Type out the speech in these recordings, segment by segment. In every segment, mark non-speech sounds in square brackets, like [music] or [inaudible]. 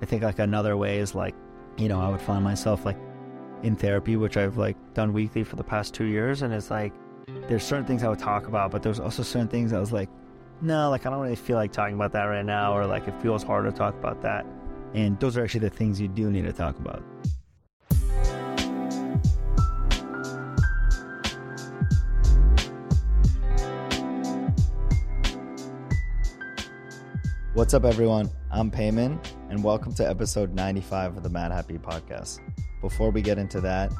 I think like another way is like, you know, I would find myself like in therapy, which I've like done weekly for the past two years, and it's like there's certain things I would talk about, but there's also certain things I was like, no, like I don't really feel like talking about that right now, or like it feels hard to talk about that. And those are actually the things you do need to talk about. What's up, everyone? I'm Peiman, and welcome to episode 95 of the Madhappy Podcast. Before we get into that,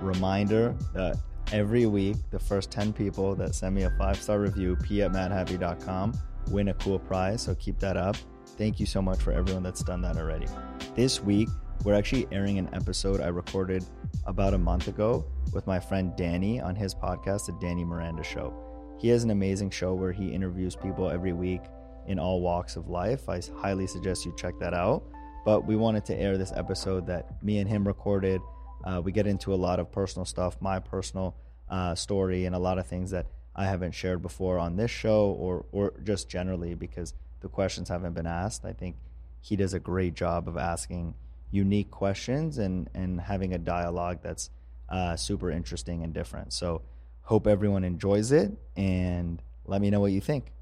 reminder that every week, the first 10 people that send me a five star review, p at madhappy.com, win a cool prize. So keep that up. Thank you so much for everyone that's done that already. This week, we're actually airing an episode I recorded about a month ago with my friend Danny on his podcast, The Danny Miranda Show. He has an amazing show where he interviews people every week in all walks of life. I highly suggest you check that out. But we wanted to air this episode that me and him recorded. Uh, we get into a lot of personal stuff, my personal uh, story, and a lot of things that I haven't shared before on this show or, or just generally because the questions haven't been asked. I think he does a great job of asking unique questions and, and having a dialogue that's uh, super interesting and different. So, hope everyone enjoys it and let me know what you think.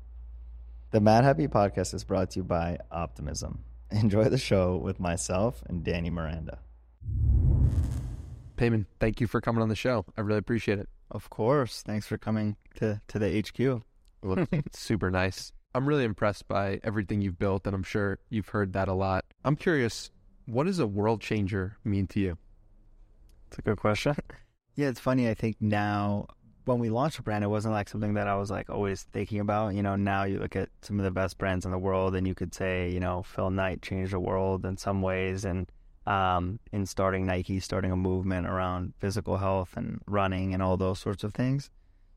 The Madhappy podcast is brought to you by Optimism. [laughs] Enjoy the show with myself and Danny Miranda. Peiman, thank you for coming on the show. I really appreciate it. Of course. Thanks for coming to, to the HQ. Well, [laughs] super nice. I'm really impressed by everything you've built, and I'm sure you've heard that a lot. I'm curious, what does a world changer mean to you? It's a good question. [laughs] Yeah, it's funny. I think now when we launched a brand, it wasn't like something that I was like always thinking about. You know, now you look at some of the best brands in the world, and you could say, you know, Phil Knight changed the world in some ways, and um, in starting Nike, starting a movement around physical health and running and all those sorts of things.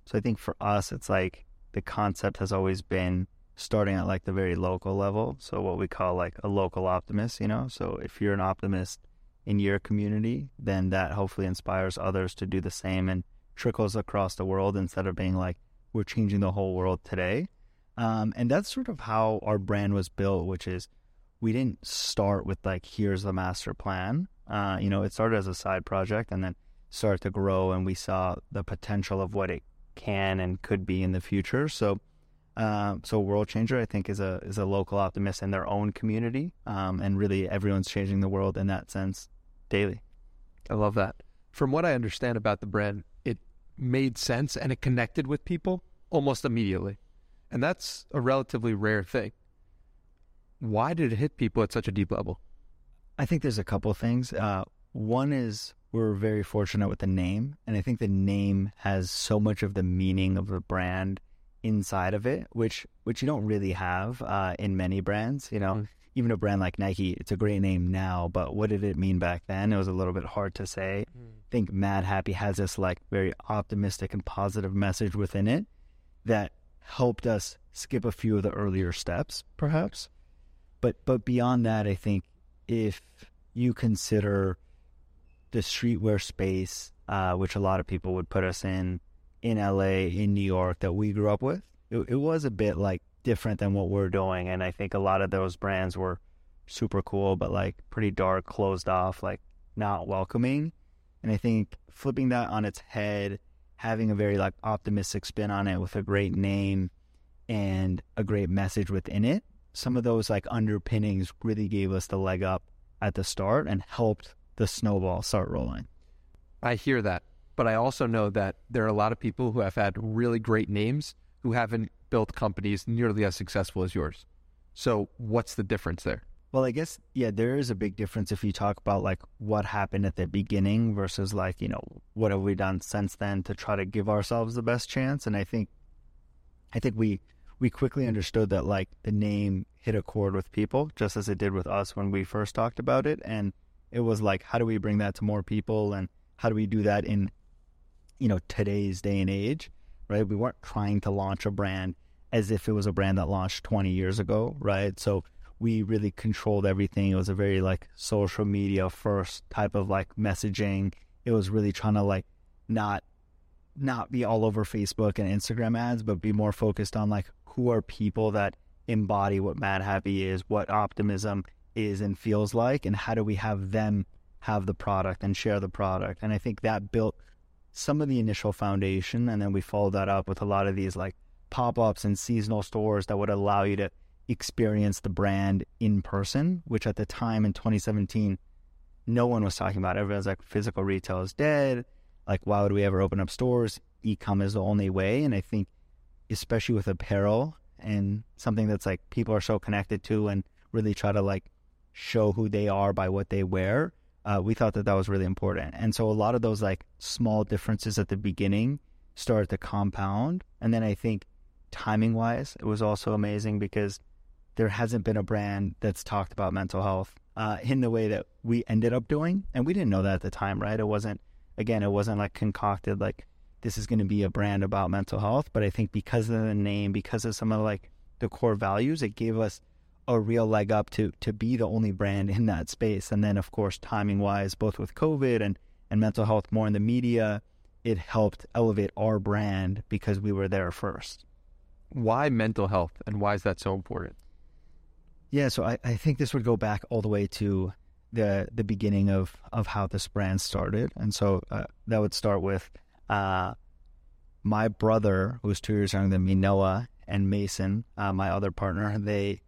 So I think for us, it's like the concept has always been starting at like the very local level. So what we call like a local optimist, you know. So if you're an optimist in your community, then that hopefully inspires others to do the same and trickles across the world instead of being like we're changing the whole world today. Um, and that's sort of how our brand was built, which is we didn't start with like here's the master plan. Uh, you know, it started as a side project and then started to grow, and we saw the potential of what it can and could be in the future. So, uh, so World Changer, I think, is a is a local optimist in their own community, um, and really everyone's changing the world in that sense daily. I love that. From what I understand about the brand, made sense and it connected with people almost immediately. And that's a relatively rare thing. Why did it hit people at such a deep level? I think there's a couple of things. Uh, one is we're very fortunate with the name, and I think the name has so much of the meaning of the brand inside of it, which which you don't really have uh, in many brands. You know, mm even a brand like Nike, it's a great name now, but what did it mean back then? It was a little bit hard to say. Mm. I think Madhappy has this like very optimistic and positive message within it that helped us skip a few of the earlier steps, perhaps. But but beyond that, I think if you consider the streetwear space, uh, which a lot of people would put us in in LA, in New York, that we grew up with, it, it was a bit like different than what we're doing. And I think a lot of those brands were super cool, but like pretty dark, closed off, like not welcoming. And I think flipping that on its head, having a very like optimistic spin on it with a great name and a great message within it, some of those like underpinnings really gave us the leg up at the start and helped the snowball start rolling. I hear that, but I also know that there are a lot of people who have had really great names who haven't built companies nearly as successful as yours. So, what's the difference there? Well, I guess, yeah, there is a big difference if you talk about like what happened at the beginning versus like, you know, what have we done since then to try to give ourselves the best chance. And I think, I think we, we quickly understood that like the name hit a chord with people just as it did with us when we first talked about it. And it was like, how do we bring that to more people? And how do we do that in, you know, today's day and age? Right. We weren't trying to launch a brand as if it was a brand that launched 20 years ago, right? So we really controlled everything. It was a very like social media first type of like messaging. It was really trying to like not not be all over Facebook and Instagram ads, but be more focused on like who are people that embody what Madhappy is, what optimism is and feels like, and how do we have them have the product and share the product. And I think that built some of the initial foundation, and then we followed that up with a lot of these like pop ups and seasonal stores that would allow you to experience the brand in person, which at the time in 2017, no one was talking about. Everyone's like, physical retail is dead. Like, why would we ever open up stores? E-com is the only way. And I think, especially with apparel and something that's like people are so connected to and really try to like show who they are by what they wear, uh, we thought that that was really important. And so a lot of those like small differences at the beginning started to compound. And then I think timing wise, it was also amazing because there hasn't been a brand that's talked about mental health uh, in the way that we ended up doing. And we didn't know that at the time, right? It wasn't, again, it wasn't like concocted, like this is going to be a brand about mental health. But I think because of the name, because of some of like the core values, it gave us a real leg up to to be the only brand in that space. And then, of course, timing wise, both with COVID and and mental health more in the media, it helped elevate our brand because we were there first. Why mental health, and why is that so important? Yeah, so I, I think this would go back all the way to the the beginning of of how this brand started, and so uh, that would start with uh, my brother, who was two years younger than me, Noah, and Mason, uh, my other partner. They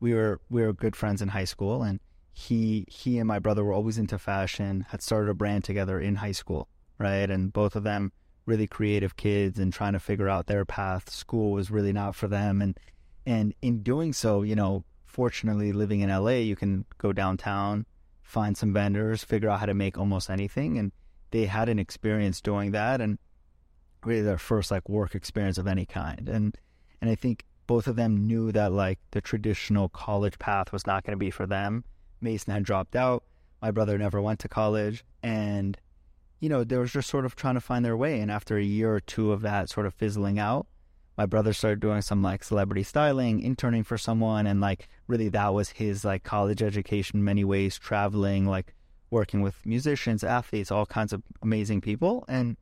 we were we were good friends in high school, and he he and my brother were always into fashion. Had started a brand together in high school, right? And both of them really creative kids and trying to figure out their path. School was really not for them, and and in doing so, you know, fortunately living in LA, you can go downtown, find some vendors, figure out how to make almost anything. And they had an experience doing that and really their first like work experience of any kind. And and I think both of them knew that like the traditional college path was not going to be for them. Mason had dropped out. My brother never went to college and you know, they were just sort of trying to find their way. And after a year or two of that sort of fizzling out, my brother started doing some like celebrity styling, interning for someone, and like really that was his like college education many ways, traveling, like working with musicians, athletes, all kinds of amazing people. And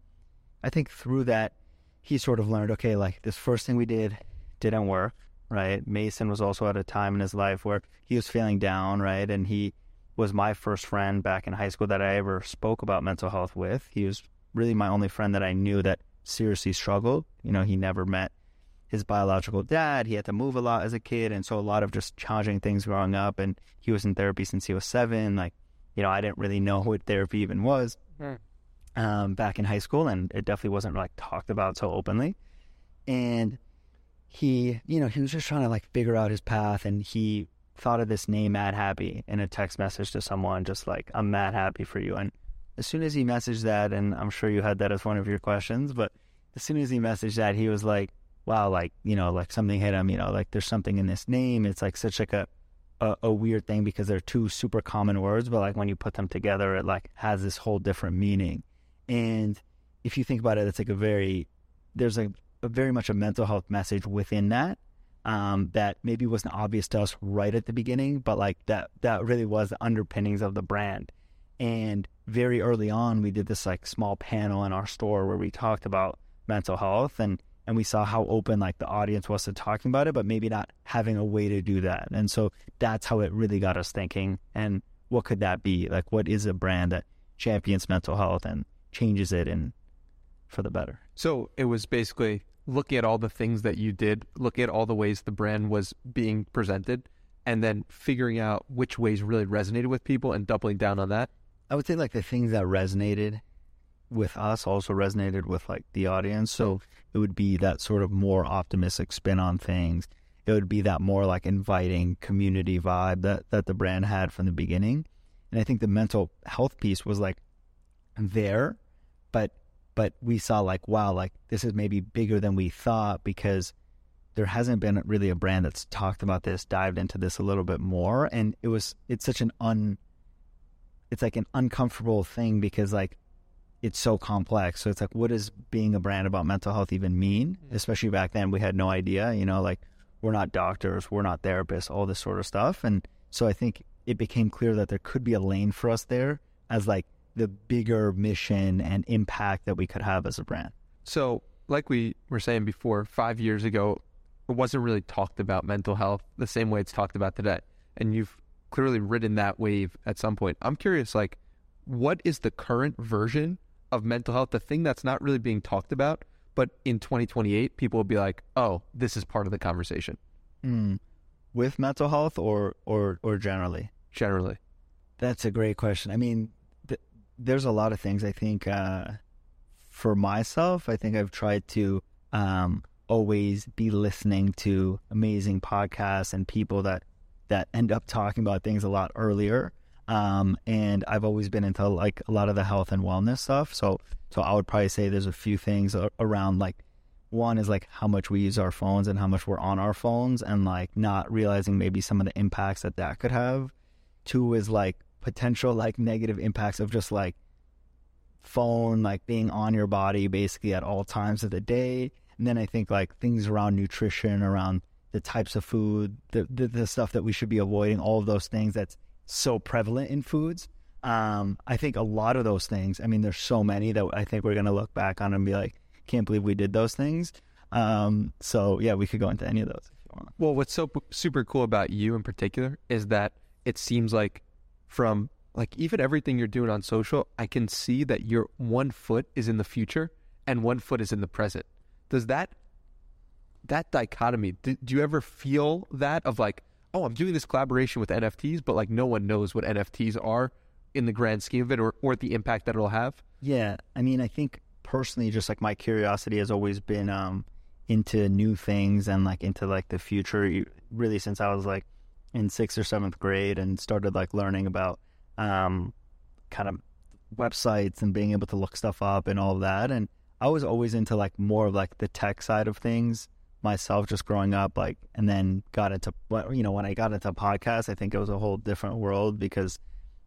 I think through that, he sort of learned, okay, like this first thing we did didn't work, right? Mason was also at a time in his life where he was feeling down, right? And he was my first friend back in high school that I ever spoke about mental health with. He was really my only friend that I knew that seriously struggled. You know, he never met his biological dad. He had to move a lot as a kid, and so a lot of just challenging things growing up. And he was in therapy since he was seven. Like, you know, I didn't really know [laughs] what therapy even was mm. um, back in high school, and it definitely wasn't like talked about so openly. And he, you know, he was just trying to like figure out his path, and he thought of this name, Madhappy, in a text message to someone, just like, "I'm mad happy for you." And as soon as he messaged that, and I'm sure you had that as one of your questions, but as soon as he messaged that, he was like, wow, like, you know, like something hit him, you know, like there's something in this name. It's like such like a, a, a, weird thing because they're two super common words, but like when you put them together, it like has this whole different meaning. And if you think about it, it's like a very, there's a, a very much a mental health message within that. Um, that maybe wasn't obvious to us right at the beginning, but like that that really was the underpinnings of the brand. And very early on, we did this like small panel in our store where we talked about mental health and and we saw how open like the audience was to talking about it, but maybe not having a way to do that. And so that's how it really got us thinking. And what could that be? Like, what is a brand that champions mental health and changes it in for the better? So it was basically looking at all the things that you did, looking at all the ways the brand was being presented, and then figuring out which ways really resonated with people and doubling down on that. I would say like the things that resonated with us also resonated with like the audience. So it would be that sort of more optimistic spin on things. It would be that more like inviting community vibe that, that the brand had from the beginning. And I think the mental health piece was like there, but but we saw like, wow, like this is maybe bigger than we thought because there hasn't been really a brand that's talked about this, dived into this a little bit more. And it was it's such an un it's like an uncomfortable thing because like it's so complex. So it's like, what does being a brand about mental health even mean? Mm-hmm. Especially back then, we had no idea. You know, like we're not doctors, we're not therapists, all this sort of stuff. And so I think it became clear that there could be a lane for us there as like the bigger mission and impact that we could have as a brand. So, like we were saying before, five years ago, it wasn't really talked about mental health the same way it's talked about today. And you've clearly ridden that wave at some point. I'm curious, like, what is the current version of mental health? The thing that's not really being talked about, but in 2028, people will be like, "Oh, this is part of the conversation." Mm. With mental health or or or generally? Generally, that's a great question. I mean, there's a lot of things. I think uh, for myself, I think I've tried to um, always be listening to amazing podcasts and people that that end up talking about things a lot earlier. Um, and I've always been into like a lot of the health and wellness stuff. So, so I would probably say there's a few things around like one is like how much we use our phones and how much we're on our phones and like not realizing maybe some of the impacts that that could have. Two is like potential like negative impacts of just like phone like being on your body basically at all times of the day. And then I think like things around nutrition, around the types of food, the, the, the stuff that we should be avoiding, all of those things that's so prevalent in foods. Um, I think a lot of those things. I mean, there's so many that I think we're gonna look back on and be like, can't believe we did those things. Um, so yeah, we could go into any of those if you want. Well, what's so super cool about you in particular is that it seems like from like even everything you're doing on social, I can see that your one foot is in the future and one foot is in the present. Does that that dichotomy, do, do you ever feel that of like, oh, I'm doing this collaboration with NFTs, but like no one knows what NFTs are in the grand scheme of it or, or the impact that it'll have? Yeah. I mean, I think personally, just like my curiosity has always been um, into new things and like into like the future, really since I was like in sixth or seventh grade and started like learning about um, kind of websites and being able to look stuff up and all that. And I was always into like more of like the tech side of things myself just growing up like and then got into you know when I got into podcasts I think it was a whole different world because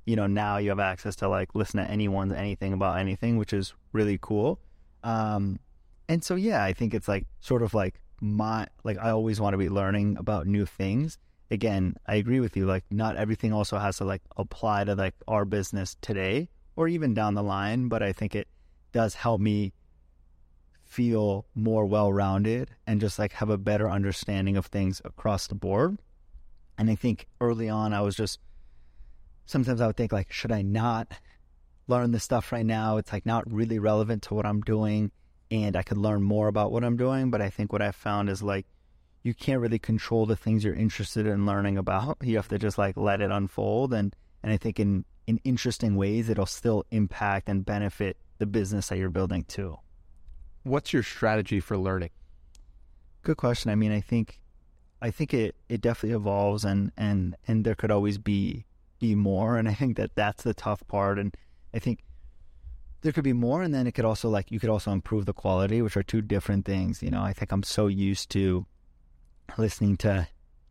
you know now you have access to like listen to anyone's anything about anything which is really cool um and so yeah I think it's like sort of like my like I always want to be learning about new things again I agree with you like not everything also has to like apply to like our business today or even down the line but I think it does help me feel more well rounded and just like have a better understanding of things across the board. And I think early on, I was just sometimes I would think, like, should I not learn this stuff right now? It's like not really relevant to what I'm doing. And I could learn more about what I'm doing. But I think what I found is like, you can't really control the things you're interested in learning about. You have to just like let it unfold. And, and I think in, in interesting ways, it'll still impact and benefit the business that you're building too. What's your strategy for learning? Good question. I mean, I think I think it, it definitely evolves and, and, and there could always be be more and I think that that's the tough part and I think there could be more and then it could also like you could also improve the quality which are two different things you know I think I'm so used to listening to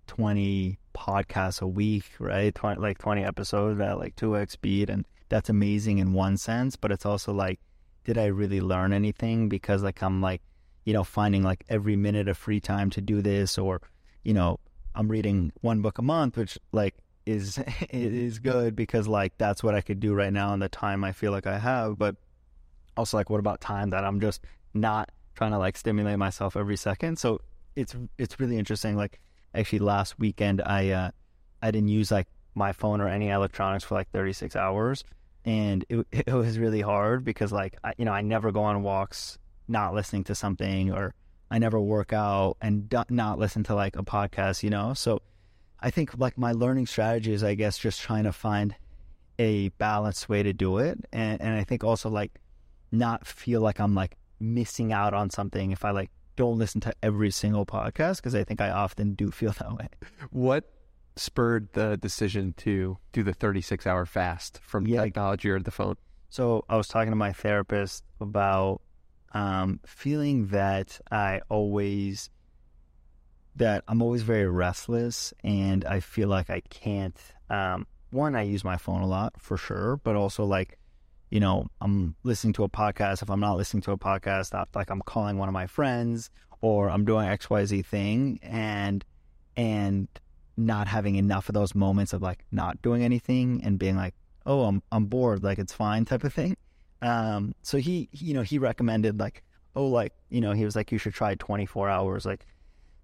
20 podcasts a week right 20, like 20 episodes at like 2x speed and that's amazing in one sense but it's also like did I really learn anything? Because like I'm like, you know, finding like every minute of free time to do this, or you know, I'm reading one book a month, which like is [laughs] is good because like that's what I could do right now in the time I feel like I have. But also like, what about time that I'm just not trying to like stimulate myself every second? So it's it's really interesting. Like actually, last weekend I uh, I didn't use like my phone or any electronics for like 36 hours and it [laughs] it was really hard because like I, you know I never go on walks not listening to something or I never work out and do, not listen to like a podcast, you know. So I think like my learning strategy is I guess just trying to find a balanced way to do it and and I think also like not feel like I'm like missing out on something if I like don't listen to every single podcast because I think I often do feel [laughs] that way. What spurred the decision to do the 36 hour fast from yeah. technology or the phone? So I was talking to my therapist about um, feeling that I always that I'm always very restless and I feel like I can't um, one I use my phone a lot for sure but also like you know I'm listening to a podcast if I'm not listening to a podcast I, like I'm calling one of my friends or I'm doing XYZ thing and and not having enough of those moments of like not doing anything and being like, oh, I'm I'm bored, like it's fine type of thing. Um, so he, you know, he recommended like, oh, like you know, he was like, you should try 24 hours, like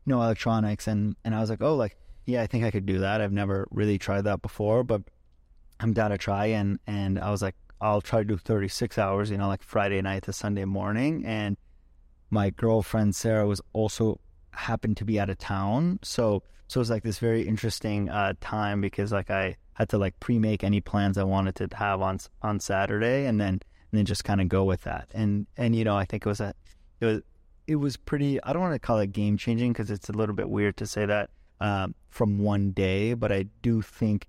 no electronics, and and I was like, oh, like yeah, I think I could do that. I've never really tried that before, but I'm down to try. And and I was like, I'll try to do 36 hours, you know, like Friday night to Sunday morning. And my girlfriend Sarah was also happened to be out of town, so so it was like this very interesting uh, time because like I had to like pre-make any plans I wanted to have on on Saturday, and then and then just kind of go with that. And and you know, I think it was a it was it was pretty. I don't want to call it game changing because it's a little bit weird to say that um, from one day, but I do think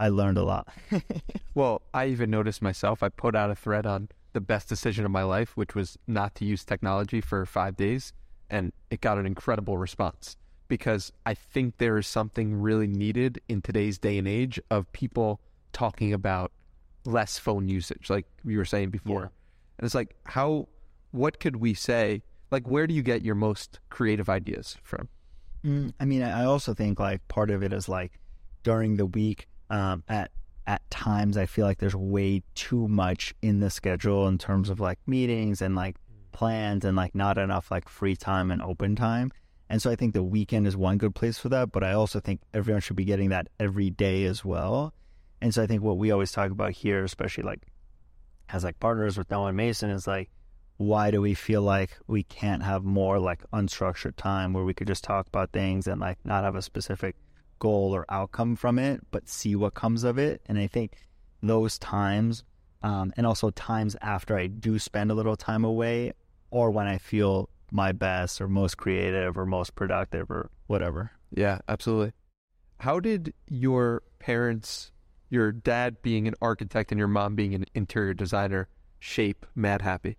I learned a lot. [laughs] well, I even noticed myself. I put out a thread on the best decision of my life, which was not to use technology for five days, and it got an incredible response because I think there is something really needed in today's day and age of people talking about less phone usage, like you were saying before. Yeah. And it's like, how, what could we say? Like, where do you get your most creative ideas from? Mm, I mean, I also think like part of it is like during the week, um, at at times I feel like there's way too much in the schedule in terms of like meetings and like plans and like not enough like free time and open time. And so I think the weekend is one good place for that, but I also think everyone should be getting that every day as well. And so I think what we always talk about here, especially like as like partners with Noah and Mason, is like why do we feel like we can't have more like unstructured time where we could just talk about things and like not have a specific goal or outcome from it, but see what comes of it. And I think those times, um, and also times after I do spend a little time away, or when I feel my best or most creative or most productive or whatever. Yeah, absolutely. How did your parents, your dad being an architect and your mom being an interior designer, shape Madhappy?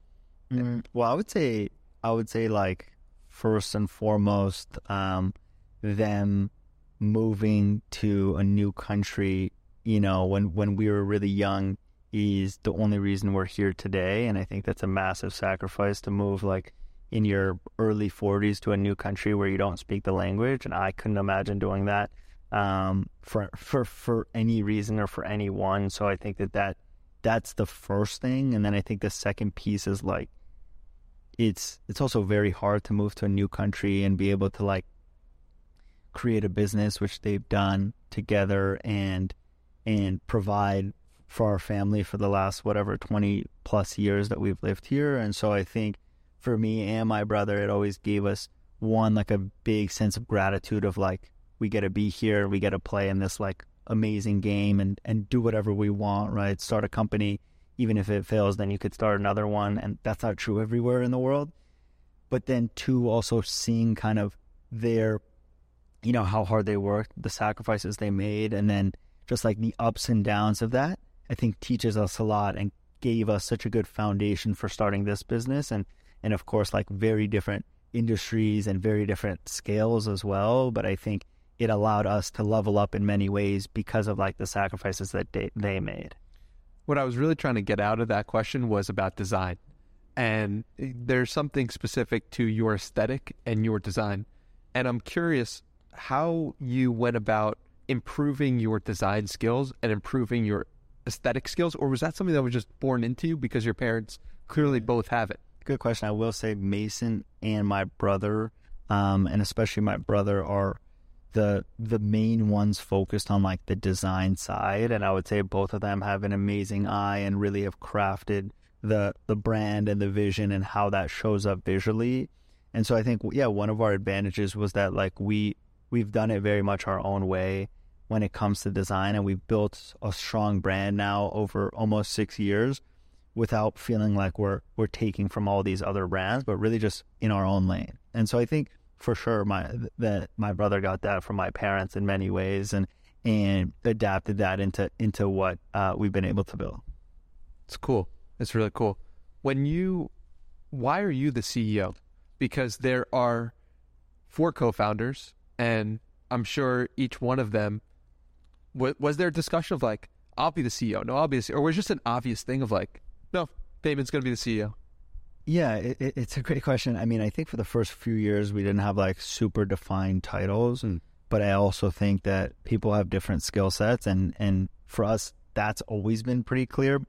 Mm, well, I would say I would say like first and foremost, um, them moving to a new country. You know, when when we were really young, is the only reason we're here today, and I think that's a massive sacrifice to move like in your early 40s to a new country where you don't speak the language, and I couldn't imagine doing that um, for for for any reason or for anyone. So I think that that that's the first thing, and then I think the second piece is like it's it's also very hard to move to a new country and be able to like create a business which they've done together and and provide for our family for the last whatever 20 plus years that we've lived here and so i think for me and my brother it always gave us one like a big sense of gratitude of like we get to be here we get to play in this like amazing game and and do whatever we want right start a company even if it fails, then you could start another one. And that's not true everywhere in the world. But then, two, also seeing kind of their, you know, how hard they worked, the sacrifices they made, and then just like the ups and downs of that, I think teaches us a lot and gave us such a good foundation for starting this business. And, and of course, like very different industries and very different scales as well. But I think it allowed us to level up in many ways because of like the sacrifices that they, they made what I was really trying to get out of that question was about design. And there's something specific to your aesthetic and your design. And I'm curious how you went about improving your design skills and improving your aesthetic skills, or was that something that was just born into you because your parents clearly both have it? Good question. I will say Mason and my brother, um, and especially my brother, are the the main ones focused on like the design side and i would say both of them have an amazing eye and really have crafted the the brand and the vision and how that shows up visually and so i think yeah one of our advantages was that like we we've done it very much our own way when it comes to design and we've built a strong brand now over almost 6 years without feeling like we're we're taking from all these other brands but really just in our own lane and so i think for sure my that my brother got that from my parents in many ways and and adapted that into into what uh, we've been able to build. It's cool. It's really cool. When you, why are you the CEO? Because there are four co-founders, and I'm sure each one of them was there a discussion of like, I'll be the CEO. No, I'll be the CEO. Or was just an obvious thing of like, no, Peiman's going to be the CEO. Yeah, it, it's a great question. I mean, I think for the first few years we didn't have like super defined titles, and but I also think that people have different skill sets, and and for us that's always been pretty clear,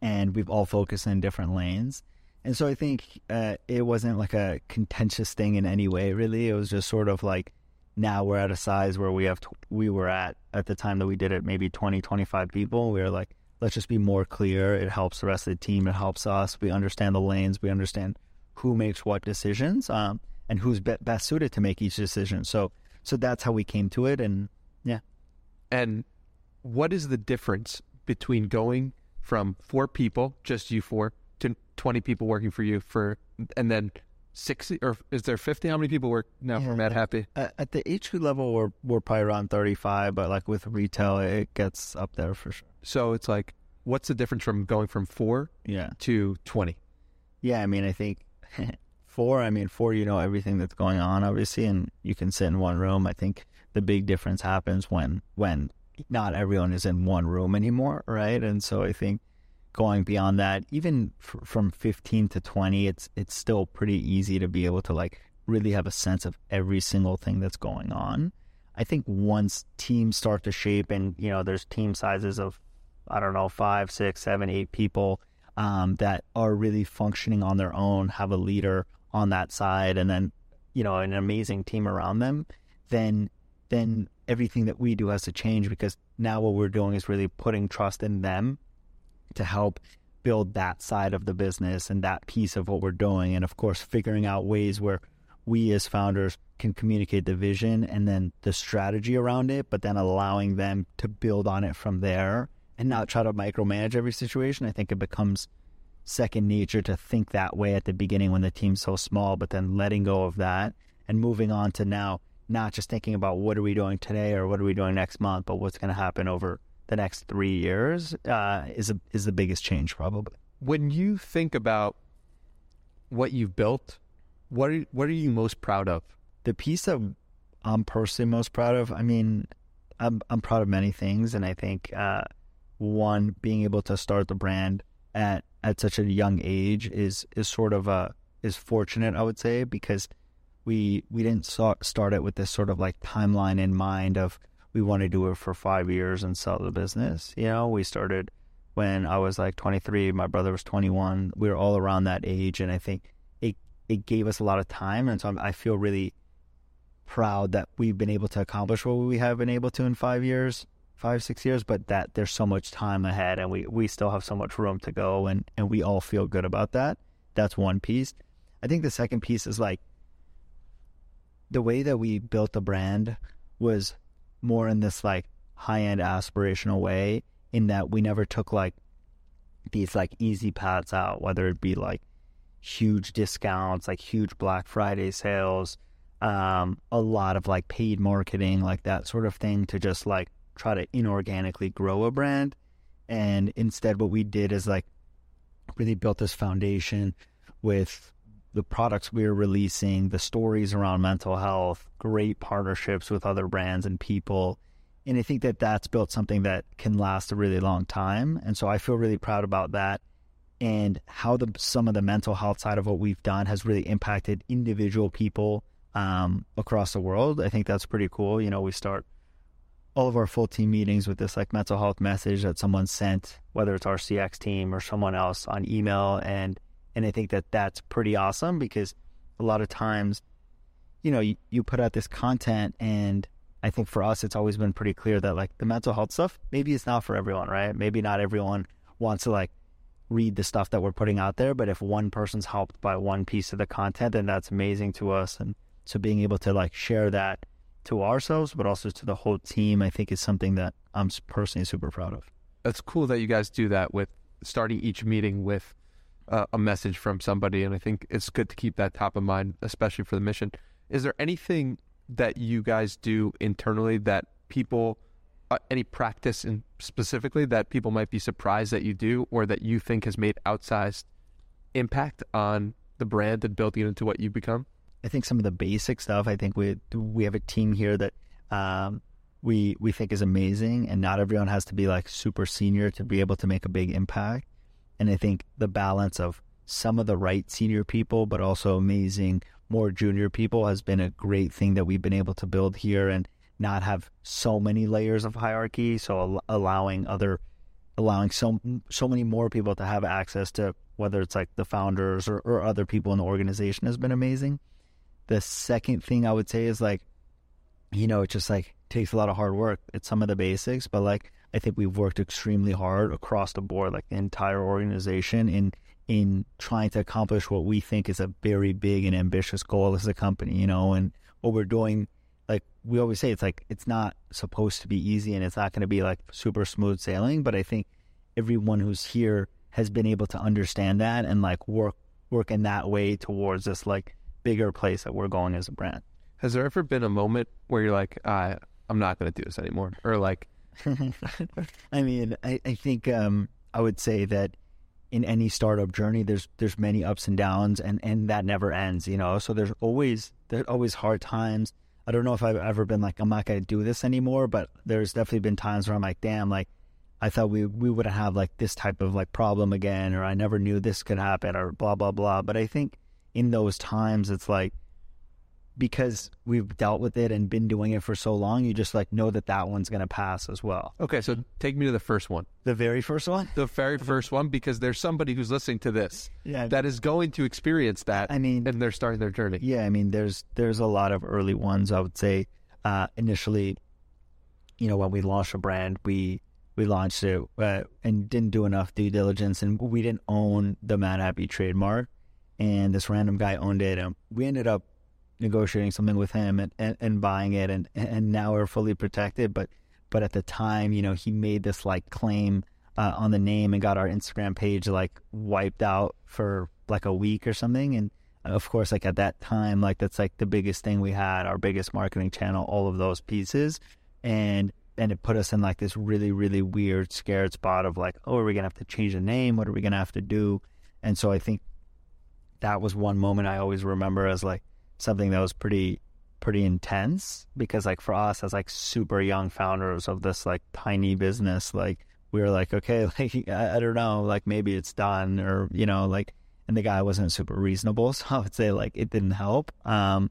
and we've all focused in different lanes. And so I think uh, it wasn't like a contentious thing in any way, really. It was just sort of like now we're at a size where we have t- we were at at the time that we did it maybe 20 25 people. We were like let's just be more clear. It helps the rest of the team. It helps us. We understand the lanes. We understand who makes what decisions um, and who's be- best suited to make each decision. So so that's how we came to it and yeah. And what is the difference between going from four people, just you four, to 20 people working for you for, and then 60, or is there 50? How many people work now for Yeah. Madhappy? at, at the HQ level we're we're probably around 35 but like with retail it gets up there for sure So it's like, what's the difference from going from four yeah to 20? Yeah, I mean, I think [laughs] four, I mean, four, you know everything that's going on, obviously, and you can sit in one room. I think the big difference happens when when not everyone is in one room anymore, right? And so I think going beyond that, even f- from 15 to 20, it's it's still pretty easy to be able to like really have a sense of every single thing that's going on. I think once teams start to shape and, you know, there's team sizes of, I don't know, five, six, seven, eight people um, that are really functioning on their own, have a leader on that side, and then, you know, an amazing team around them, then then everything that we do has to change because now what we're doing is really putting trust in them to help build that side of the business and that piece of what we're doing. And of course, figuring out ways where we as founders can communicate the vision and then the strategy around it, but then allowing them to build on it from there and not try to micromanage every situation. I think it becomes second nature to think that way at the beginning when the team's so small, but then letting go of that and moving on to now not just thinking about what are we doing today or what are we doing next month, but what's going to happen over the next three years uh, is a, is the biggest change probably. When you think about what you've built, what are, what are you most proud of? The piece that I'm personally most proud of, I mean, I'm I'm proud of many things, and I think uh, one being able to start the brand at at such a young age is is sort of a is fortunate, I would say, because we we didn't start start it with this sort of like timeline in mind of we want to do it for five years and sell the business. You know, we started when I was like 23, my brother was 21. We were all around that age, and I think it it gave us a lot of time, and so I feel really proud that we've been able to accomplish what we have been able to in five years, five six years. But that there's so much time ahead, and we we still have so much room to go, and and we all feel good about that. That's one piece. I think the second piece is like the way that we built the brand was more in this like high end aspirational way in that we never took like these like easy paths out, whether it be like huge discounts, like huge Black Friday sales, um, a lot of like paid marketing, like that sort of thing to just like try to inorganically grow a brand. And instead, what we did is like really built this foundation with the products we are releasing, the stories around mental health, great partnerships with other brands and people. And I think that that's built something that can last a really long time. And so I feel really proud about that and how the some of the mental health side of what we've done has really impacted individual people um, across the world. I think that's pretty cool. You know, we start all of our full team meetings with this like mental health message that someone sent, whether it's our CX team or someone else on email, and and I think that that's pretty awesome because a lot of times, you know, you, you put out this content and I think for us, it's always been pretty clear that like the mental health stuff, maybe it's not for everyone, right? Maybe not everyone wants to like read the stuff that we're putting out there, but if one person's helped by one piece of the content, then that's amazing to us. And so being able to like share that to ourselves, but also to the whole team, I think is something that I'm personally super proud of. That's cool that you guys do that with starting each meeting with uh, a message from somebody, and I think it's good to keep that top of mind, especially for the mission. Is there anything that you guys do internally that people, uh, any practice in specifically that people might be surprised that you do, or that you think has made outsized impact on the brand and building it into what you become? I think some of the basic stuff. I think we we have a team here that um, we we think is amazing, and not everyone has to be like super senior to be able to make a big impact. And I think the balance of some of the right senior people, but also amazing more junior people, has been a great thing that we've been able to build here, and not have so many layers of hierarchy. So al- allowing other allowing so so many more people to have access to whether it's like the founders or, or other people in the organization has been amazing. The second thing I would say is like you know, it just like takes a lot of hard work. It's some of the basics, but like I think we've worked extremely hard across the board, like the entire organization in in trying to accomplish what we think is a very big and ambitious goal as a company, you know, and what we're doing like we always say it's like it's not supposed to be easy and it's not going to be like super smooth sailing, but I think everyone who's here has been able to understand that and like work work in that way towards this like bigger place that we're going as a brand. Has there ever been a moment where you're like, uh, I'm not going to do this anymore, or like, [laughs] I mean, I, I think um, I would say that in any startup journey, there's there's many ups and downs, and and that never ends, you know. So there's always there's always hard times. I don't know if I've ever been like I'm not to do this anymore, but there's definitely been times where I'm like, damn, like I thought we we wouldn't have like this type of like problem again, or I never knew this could happen, or blah blah blah. But I think in those times, it's like because we've dealt with it and been doing it for so long, you just like know that that one's going to pass as well. okay, so take me to the first one, The very first one, the very first one, because there's somebody who's listening to this yeah, that is going to experience that, I mean, and they're starting their journey. Yeah, I mean, there's there's a lot of early ones. I would say uh, initially, you know, when we launched a brand, we we launched it uh, and didn't do enough due diligence, and we didn't own the Madhappy trademark, and this random guy owned it, and we ended up negotiating something with him and, and, and buying it, and and now we're fully protected. But but at the time, you know, he made this like claim uh, on the name and got our Instagram page like wiped out for like a week or something, and of course, like at that time, like that's like the biggest thing we had, our biggest marketing channel, all of those pieces, and and it put us in like this really really weird scared spot of like, oh, are we gonna have to change the name? What are we gonna have to do? And so I think that was one moment I always remember as like something that was pretty pretty intense because like for us as like super young founders of this like tiny business, like we were like, okay, [laughs] like I, I don't know, like maybe it's done or you know like and the guy wasn't super reasonable. [laughs] So I would say like it didn't help. Um,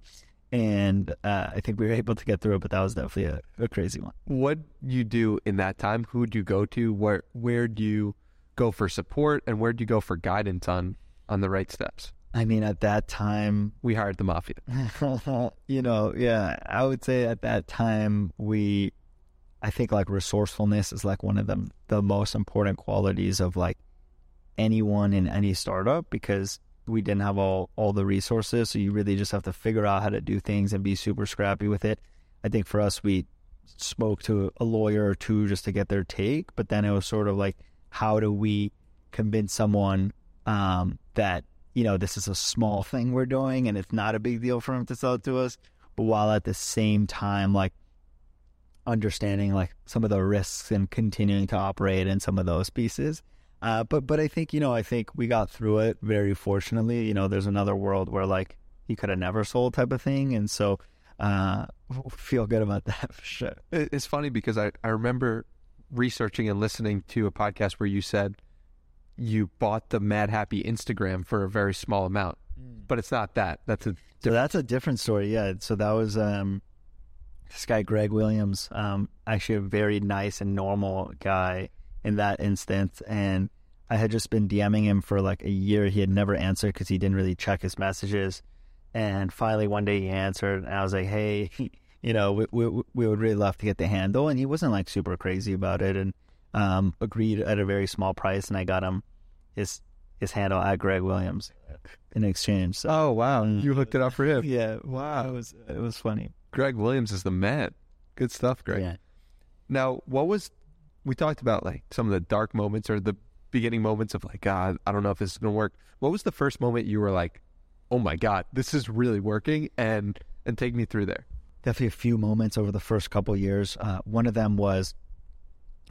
and uh, I think we were able to get through it, but that was definitely a, a crazy one. What you do in that time? Who do you go to? Where where do you go for support, and where do you go for guidance on on the right steps? I mean, at that time, We hired the mafia. [laughs] you know, yeah, I would say at that time we, I think like resourcefulness is like one of the the most important qualities of like anyone in any startup because we didn't have all all the resources, so you really just have to figure out how to do things and be super scrappy with it. I think for us, we spoke to a lawyer or two just to get their take, but then it was sort of like, how do we convince someone um, that you know this is a small thing we're doing and it's not a big deal for them to sell it to us, but while at the same time like understanding like some of the risks and continuing to operate in some of those pieces. Uh, but but I think you know I think we got through it very fortunately. You know, there's another world where like he could have never sold type of thing, and so uh, [laughs] feel good about that for sure. It's funny because I, I remember researching and listening to a podcast where you said you bought the Madhappy Instagram for a very small amount, but it's not that. That's a So that's a different story. Yeah. So that was um, this guy Greg Williams, um, actually a very nice and normal guy in that instance, and I had just been DMing him for like a year. He had never answered because he didn't really check his messages, and finally one day he answered, and I was like, "Hey, [laughs] you know, we we, we would really love to get the handle," and he wasn't like super crazy about it, and um, agreed at a very small price, and I got him his his handle at Greg Williams in exchange. So, oh wow, you hooked it up for him. [laughs] yeah, wow, it was it was funny. Greg Williams is the man. Good stuff, Greg. Yeah. Now, what was we talked about like some of the dark moments or the beginning moments of like, God, I don't know if this is gonna work. What was the first moment you were like, Oh my God, this is really working and and take me through there. definitely a few moments over the first couple years. Uh, one of them was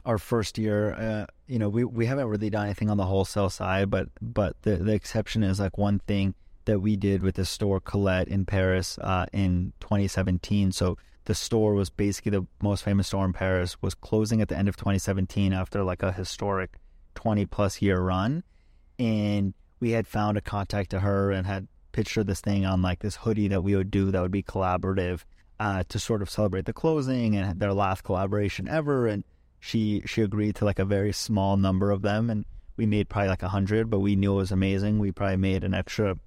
our first year. Uh, you know, we we haven't really done anything on the wholesale side, but but the the exception is like one thing that we did with the store Colette in Paris uh, in 2017. So the store was basically the most famous store in Paris. Was closing at the end of 2017 after like a historic 20 plus year run, and we had found a contact to her and had pitched her this thing on like this hoodie that we would do that would be collaborative uh, to sort of celebrate the closing and their last collaboration ever. And she she agreed to like a very small number of them, and we made probably like a hundred, but we knew it was amazing. We probably made an extra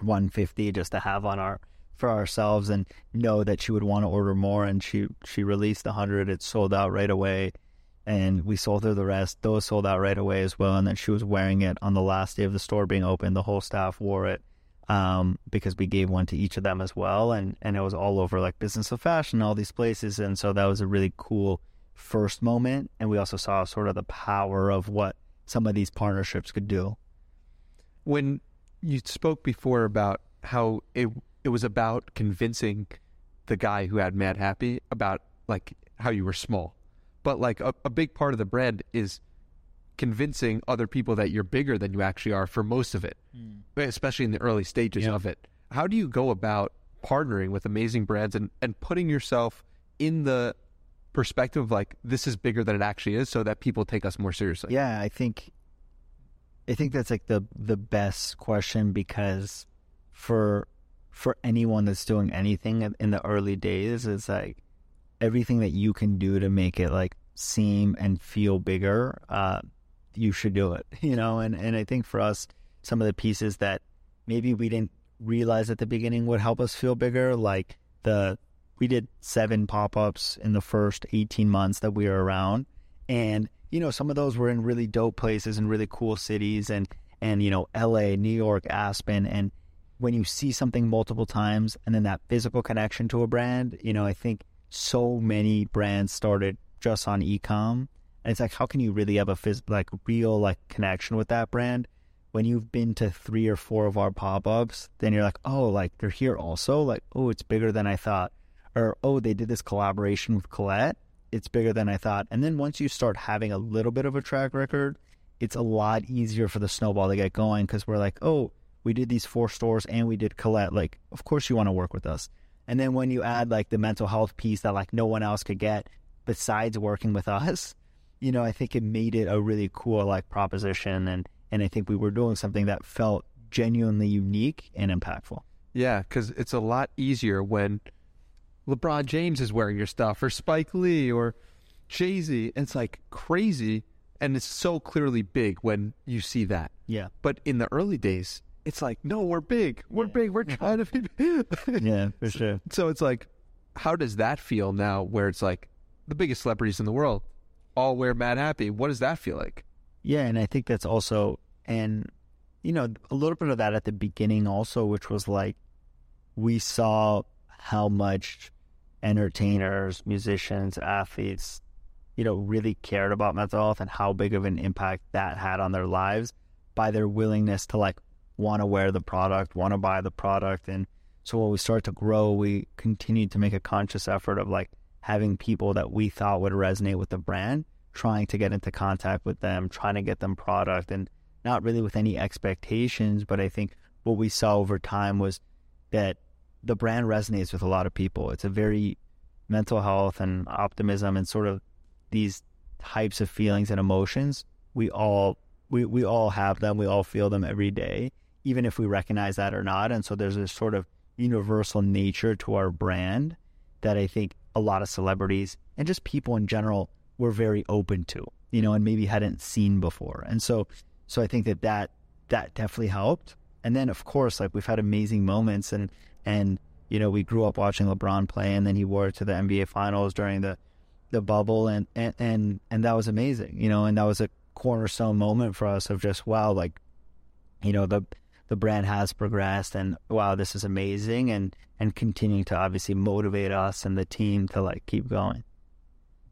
150 just to have on our for ourselves and know that she would want to order more. And she she released a hundred. It sold out right away, and we sold her the rest. Those sold out right away as well. And then she was wearing it on the last day of the store being open. The whole staff wore it um, because we gave one to each of them as well, and and it was all over like Business of Fashion, all these places, and so that was a really cool first moment. And we also saw sort of the power of what some of these partnerships could do. When you spoke before about how it it was about convincing the guy who had Madhappy about like how you were small, but like a, a big part of the brand is convincing other people that you're bigger than you actually are for most of it, mm. especially in the early stages yeah. of it. How do you go about partnering with amazing brands and, and putting yourself in the perspective like this is bigger than it actually is so that people take us more seriously? Yeah, I think I think that's like the the best question because for for anyone that's doing anything in the early days it's like everything that you can do to make it like seem and feel bigger uh, you should do it, [laughs] you know? And, and I think for us, some of the pieces that maybe we didn't realize at the beginning would help us feel bigger, like the, we did seven pop ups in the first 18 months that we were around. And, you know, some of those were in really dope places and really cool cities and, and, you know, LA, New York, Aspen. And when you see something multiple times and then that physical connection to a brand, you know, I think so many brands started just on ecom and it's like, how can you really have a phys- like real like connection with that brand when you've been to three or four of our pop ups? Then you're like, oh, like they're here also. Like, oh, it's bigger than I thought. Or oh, they did this collaboration with Colette. It's bigger than I thought. And then once you start having a little bit of a track record, it's a lot easier for the snowball to get going because we're like, oh, we did these four stores and we did Colette. Like, of course you want to work with us. And then when you add like the mental health piece that like no one else could get besides working with us, you know, I think it made it a really cool like proposition, and and I think we were doing something that felt genuinely unique and impactful. Yeah, because it's a lot easier when LeBron James is wearing your stuff, or Spike Lee, or Jay Z. It's like crazy, and it's so clearly big when you see that. Yeah. But in the early days, it's like, no, we're big, we're yeah. big, we're trying to be. big. yeah, for sure. So it's like, how does that feel now? Where it's like the biggest celebrities in the world all wear Madhappy. What does that feel like? Yeah, and I think that's also and you know a little bit of that at the beginning also, which was like we saw how much entertainers, musicians, athletes, you know, really cared about mental health and how big of an impact that had on their lives by their willingness to like want to wear the product, want to buy the product. And so when we started to grow, we continued to make a conscious effort of like having people that we thought would resonate with the brand, trying to get into contact with them, trying to get them product, and not really with any expectations. But I think what we saw over time was that the brand resonates with a lot of people. It's a very mental health and optimism and sort of these types of feelings and emotions. We all we, we all have them. We all feel them every day, even if we recognize that or not. And so there's this sort of universal nature to our brand that I think a lot of celebrities and just people in general were very open to, you know, and maybe hadn't seen before. And so, so I think that that, that definitely helped. And then of course, like we've had amazing moments and, and, you know, we grew up watching LeBron play and then he wore it to the NBA finals during the, the bubble and, and, and, and that was amazing, you know, and that was a cornerstone moment for us of just, wow, like, you know, the, the brand has progressed and wow, this is amazing and and continuing to obviously motivate us and the team to like keep going.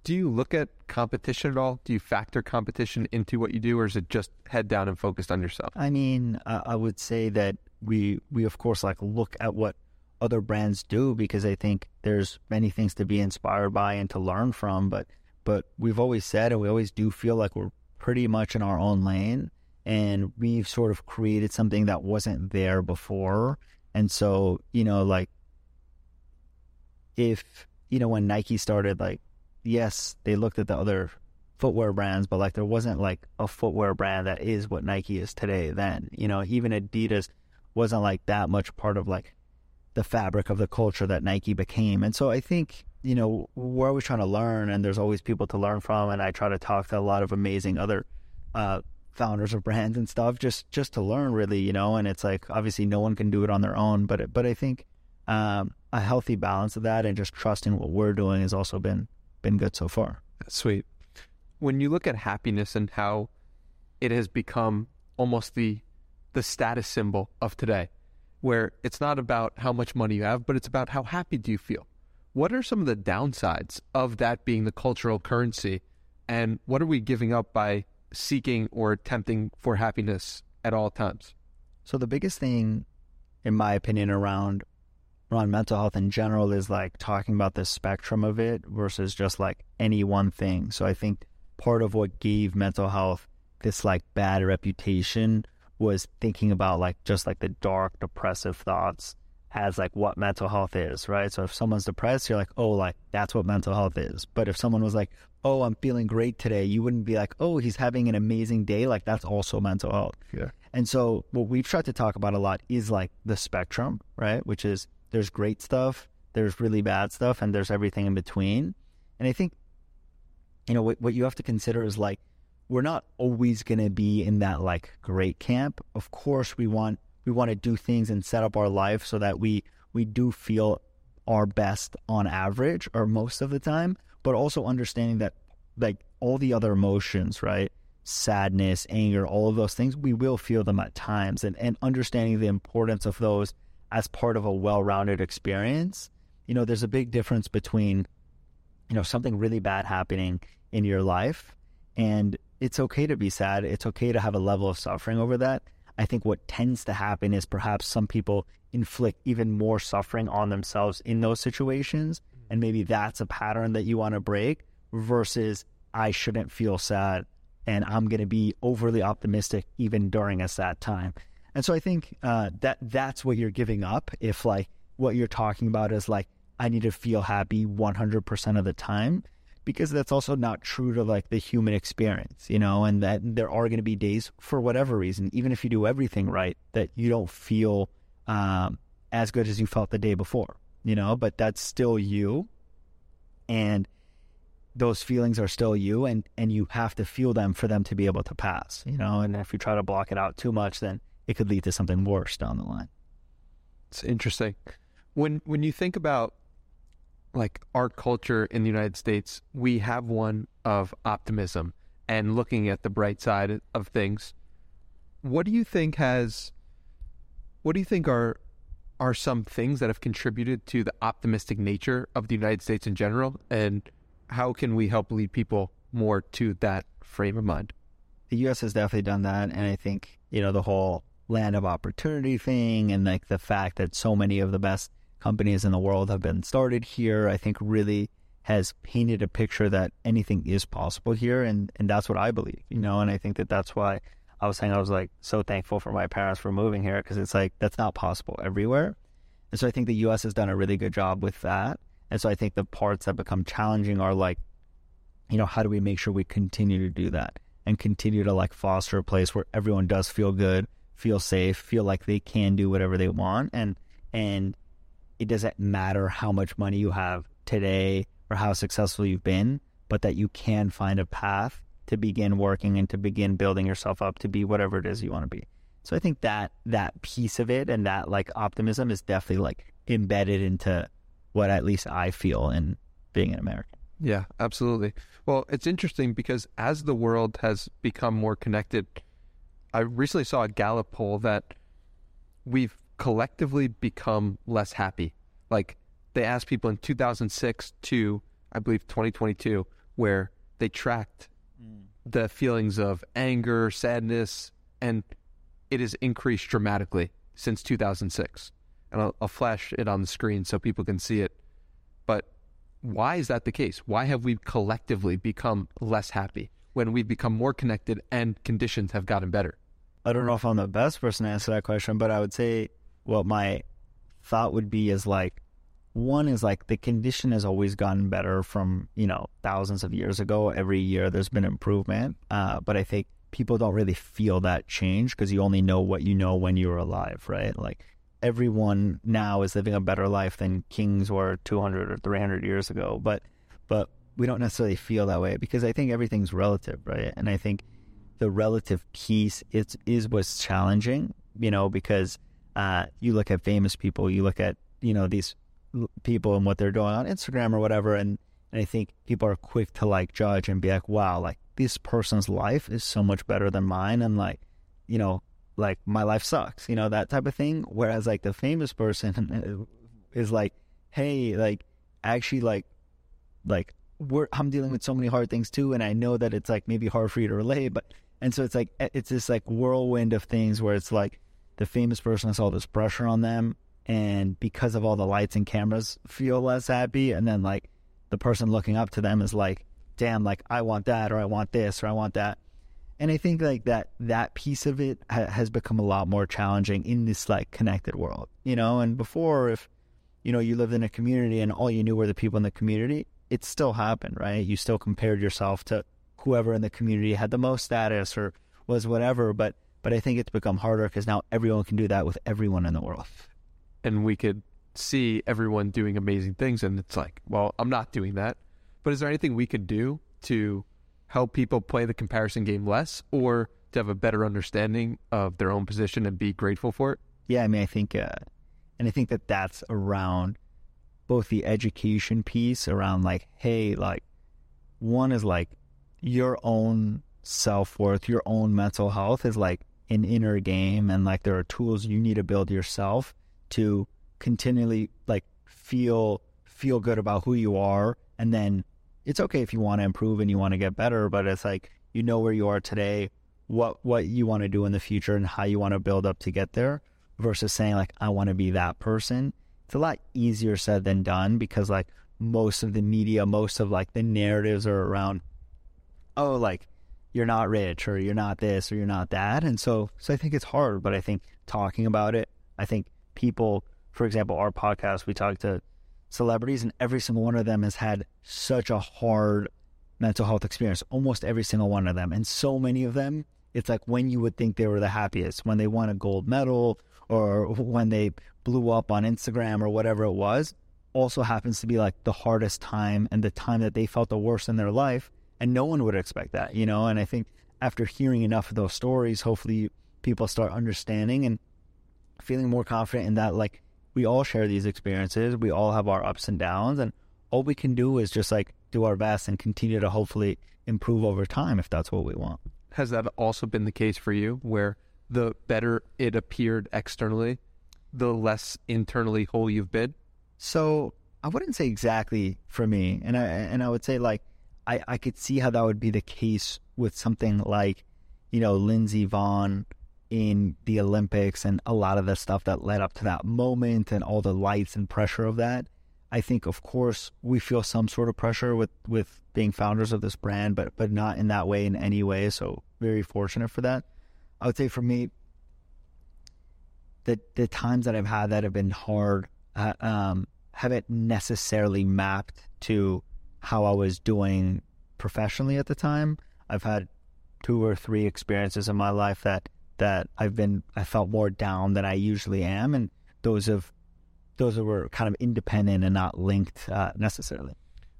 Do you look at competition at all? Do you factor competition into what you do, or is it just head down and focused on yourself? I mean, uh, I would say that we we of course like look at what other brands do because I think there's many things to be inspired by and to learn from. But but we've always said, and we always do feel like we're pretty much in our own lane and we've sort of created something that wasn't there before. And so, you know, like if, you know, when Nike started, like, yes, they looked at the other footwear brands, but like there wasn't like a footwear brand that is what Nike is today then. You know, even Adidas wasn't like that much part of like the fabric of the culture that Nike became. And so I think, you know, we're always trying to learn and there's always people to learn from and I try to talk to a lot of amazing other uh, founders of brands and stuff just just to learn really you know and it's like obviously no one can do it on their own but but i think um, a healthy balance of that and just trusting what we're doing has also been been good so far. Sweet. When you look at happiness and how it has become almost the the status symbol of today, where it's not about how much money you have, but it's about how happy do you feel. What are some of the downsides of that being the cultural currency, and what are we giving up by seeking or attempting for happiness at all times? So the biggest thing, in my opinion, around around mental health in general is like talking about the spectrum of it versus just like any one thing. So I think part of what gave mental health this like bad reputation was thinking about like just like the dark depressive thoughts as like what mental health is, right? So if someone's depressed, you're like, oh, like that's what mental health is. But if someone was like, oh, I'm feeling great today, you wouldn't be like, oh, he's having an amazing day. Like that's also mental health. Yeah. And so what we've tried to talk about a lot is like the spectrum, right? Which is there's great stuff, there's really bad stuff, and there's everything in between. And I think, you know, what, what you have to consider is like, we're not always going to be in that like great camp. Of course, we want we want to do things and set up our life so that we we do feel our best on average or most of the time, but also understanding that like all the other emotions, right? Sadness, anger, all of those things, we will feel them at times and, and understanding the importance of those as part of a well-rounded experience. You know, there's a big difference between, you know, something really bad happening in your life and it's okay to be sad. It's okay to have a level of suffering over that. I think what tends to happen is perhaps some people inflict even more suffering on themselves in those situations. And maybe that's a pattern that you want to break versus I shouldn't feel sad and I'm going to be overly optimistic even during a sad time. And so I think uh, that that's what you're giving up if like what you're talking about is like I need to feel happy 100% of the time because that's also not true to like the human experience, you know, and that there are going to be days for whatever reason, even if you do everything right, that you don't feel um, as good as you felt the day before, you know, but that's still you. And those feelings are still you and, and you have to feel them for them to be able to pass, you know, and if you try to block it out too much, then it could lead to something worse down the line. It's interesting. When when you think about like our culture in the United States, we have one of optimism and looking at the bright side of things. What do you think has what do you think are are some things that have contributed to the optimistic nature of the United States in general and how can we help lead people more to that frame of mind? The US has definitely done that and I think, you know, the whole land of opportunity thing and like the fact that so many of the best companies in the world have been started here, I think really has painted a picture that anything is possible here. And, and that's what I believe, you know, and I think that that's why I was saying I was like so thankful for my parents for moving here because it's like that's not possible everywhere. And so I think the US has done a really good job with that. And so I think the parts that become challenging are like, you know, how do we make sure we continue to do that and continue to like foster a place where everyone does feel good, feel safe, feel like they can do whatever they want and and it doesn't matter how much money you have today or how successful you've been, but that you can find a path to begin working and to begin building yourself up to be whatever it is you want to be. So I think that that piece of it and that like optimism is definitely like embedded into what at least I feel in being an American. Yeah, absolutely. Well, it's interesting because as the world has become more connected, I recently saw a Gallup poll that we've collectively become less happy. Like they asked people in 2006 to, I believe, 2022, where they tracked mm. the feelings of anger, sadness, and it has increased dramatically since 2006. And I'll, I'll flash it on the screen so people can see it. But why is that the case? Why have we collectively become less happy when we've become more connected and conditions have gotten better? I don't know if I'm the best person to answer that question, but I would say what my thought would be is like one is like the condition has always gotten better from you know thousands of years ago. Every year there's been improvement uh, but i think people don't really feel that change because you only know what you know when you were alive right? Like everyone now is living a better life than kings were 200 or 300 years ago but but we don't necessarily feel that way because i think everything's relative right? And i think the relative piece is is what's challenging you know because uh, you look at famous people, you look at you know these people and what they're doing on Instagram or whatever, and and I think people are quick to like judge and be like, wow, like this person's life is so much better than mine, and like, you know, like my life sucks, you know, that type of thing. Whereas like the famous person [laughs] is like, hey, like actually like like we're I'm dealing with so many hard things too, and I know that it's like maybe hard for you to relate, but and so it's like it's this like whirlwind of things where it's like the famous person has all this pressure on them, and because of all the lights and cameras, feel less happy, and then like the person looking up to them is like, damn, like I want that, or I want this, or I want that. And I think like that that piece of it ha- has become a lot more challenging in this like connected world, you know. And before, if you know you lived in a community and all you knew were the people in the community, it still happened, right? You still compared yourself to whoever in the community had the most status or was whatever. But but I think it's become harder because now everyone can do that with everyone in the world. And we could see everyone doing amazing things, and it's like, well, I'm not doing that. But is there anything we could do to help people play the comparison game less, or to have a better understanding of their own position and be grateful for it? Yeah, I mean, I think, uh, and I think that that's around both the education piece around like, hey, like, one is like your own self worth, your own mental health is like an inner game, and like there are tools you need to build yourself to continually like feel feel good about who you are, and then it's okay if you want to improve and you want to get better, but it's like you know where you are today, what what you want to do in the future, and how you want to build up to get there, versus saying like I want to be that person. It's a lot easier said than done because like most of the media, most of like the narratives are around, oh, like you're not rich or you're not this or you're not that. And so, so I think it's hard, but I think talking about it, I think people, for example, our podcast, we talk to celebrities and every single one of them has had such a hard mental health experience, almost every single one of them. And so many of them, it's like when you would think they were the happiest, when they won a gold medal or when they blew up on Instagram or whatever it was, also happens to be like the hardest time and the time that they felt the worst in their life. And no one would expect that, you know? And I think after hearing enough of those stories, hopefully people start understanding and feeling more confident in that, like, we all share these experiences. We all have our ups and downs. And all we can do is just like do our best and continue to hopefully improve over time if that's what we want. Has that also been the case for you, where the better it appeared externally, the less internally whole you've been? So I wouldn't say exactly for me, and I and I would say like I I could see how that would be the case with something like you know Lindsey Vonn in the Olympics and a lot of the stuff that led up to that moment and all the lights and pressure of that. I think of course we feel some sort of pressure with with being founders of this brand, but but not in that way in any way. So very fortunate for that. I would say for me, the the times that I've had that have been hard uh, um, haven't necessarily mapped to how I was doing professionally at the time. I've had two or three experiences in my life that that I've been I felt more down than I usually am, and those have those were kind of independent and not linked uh, necessarily.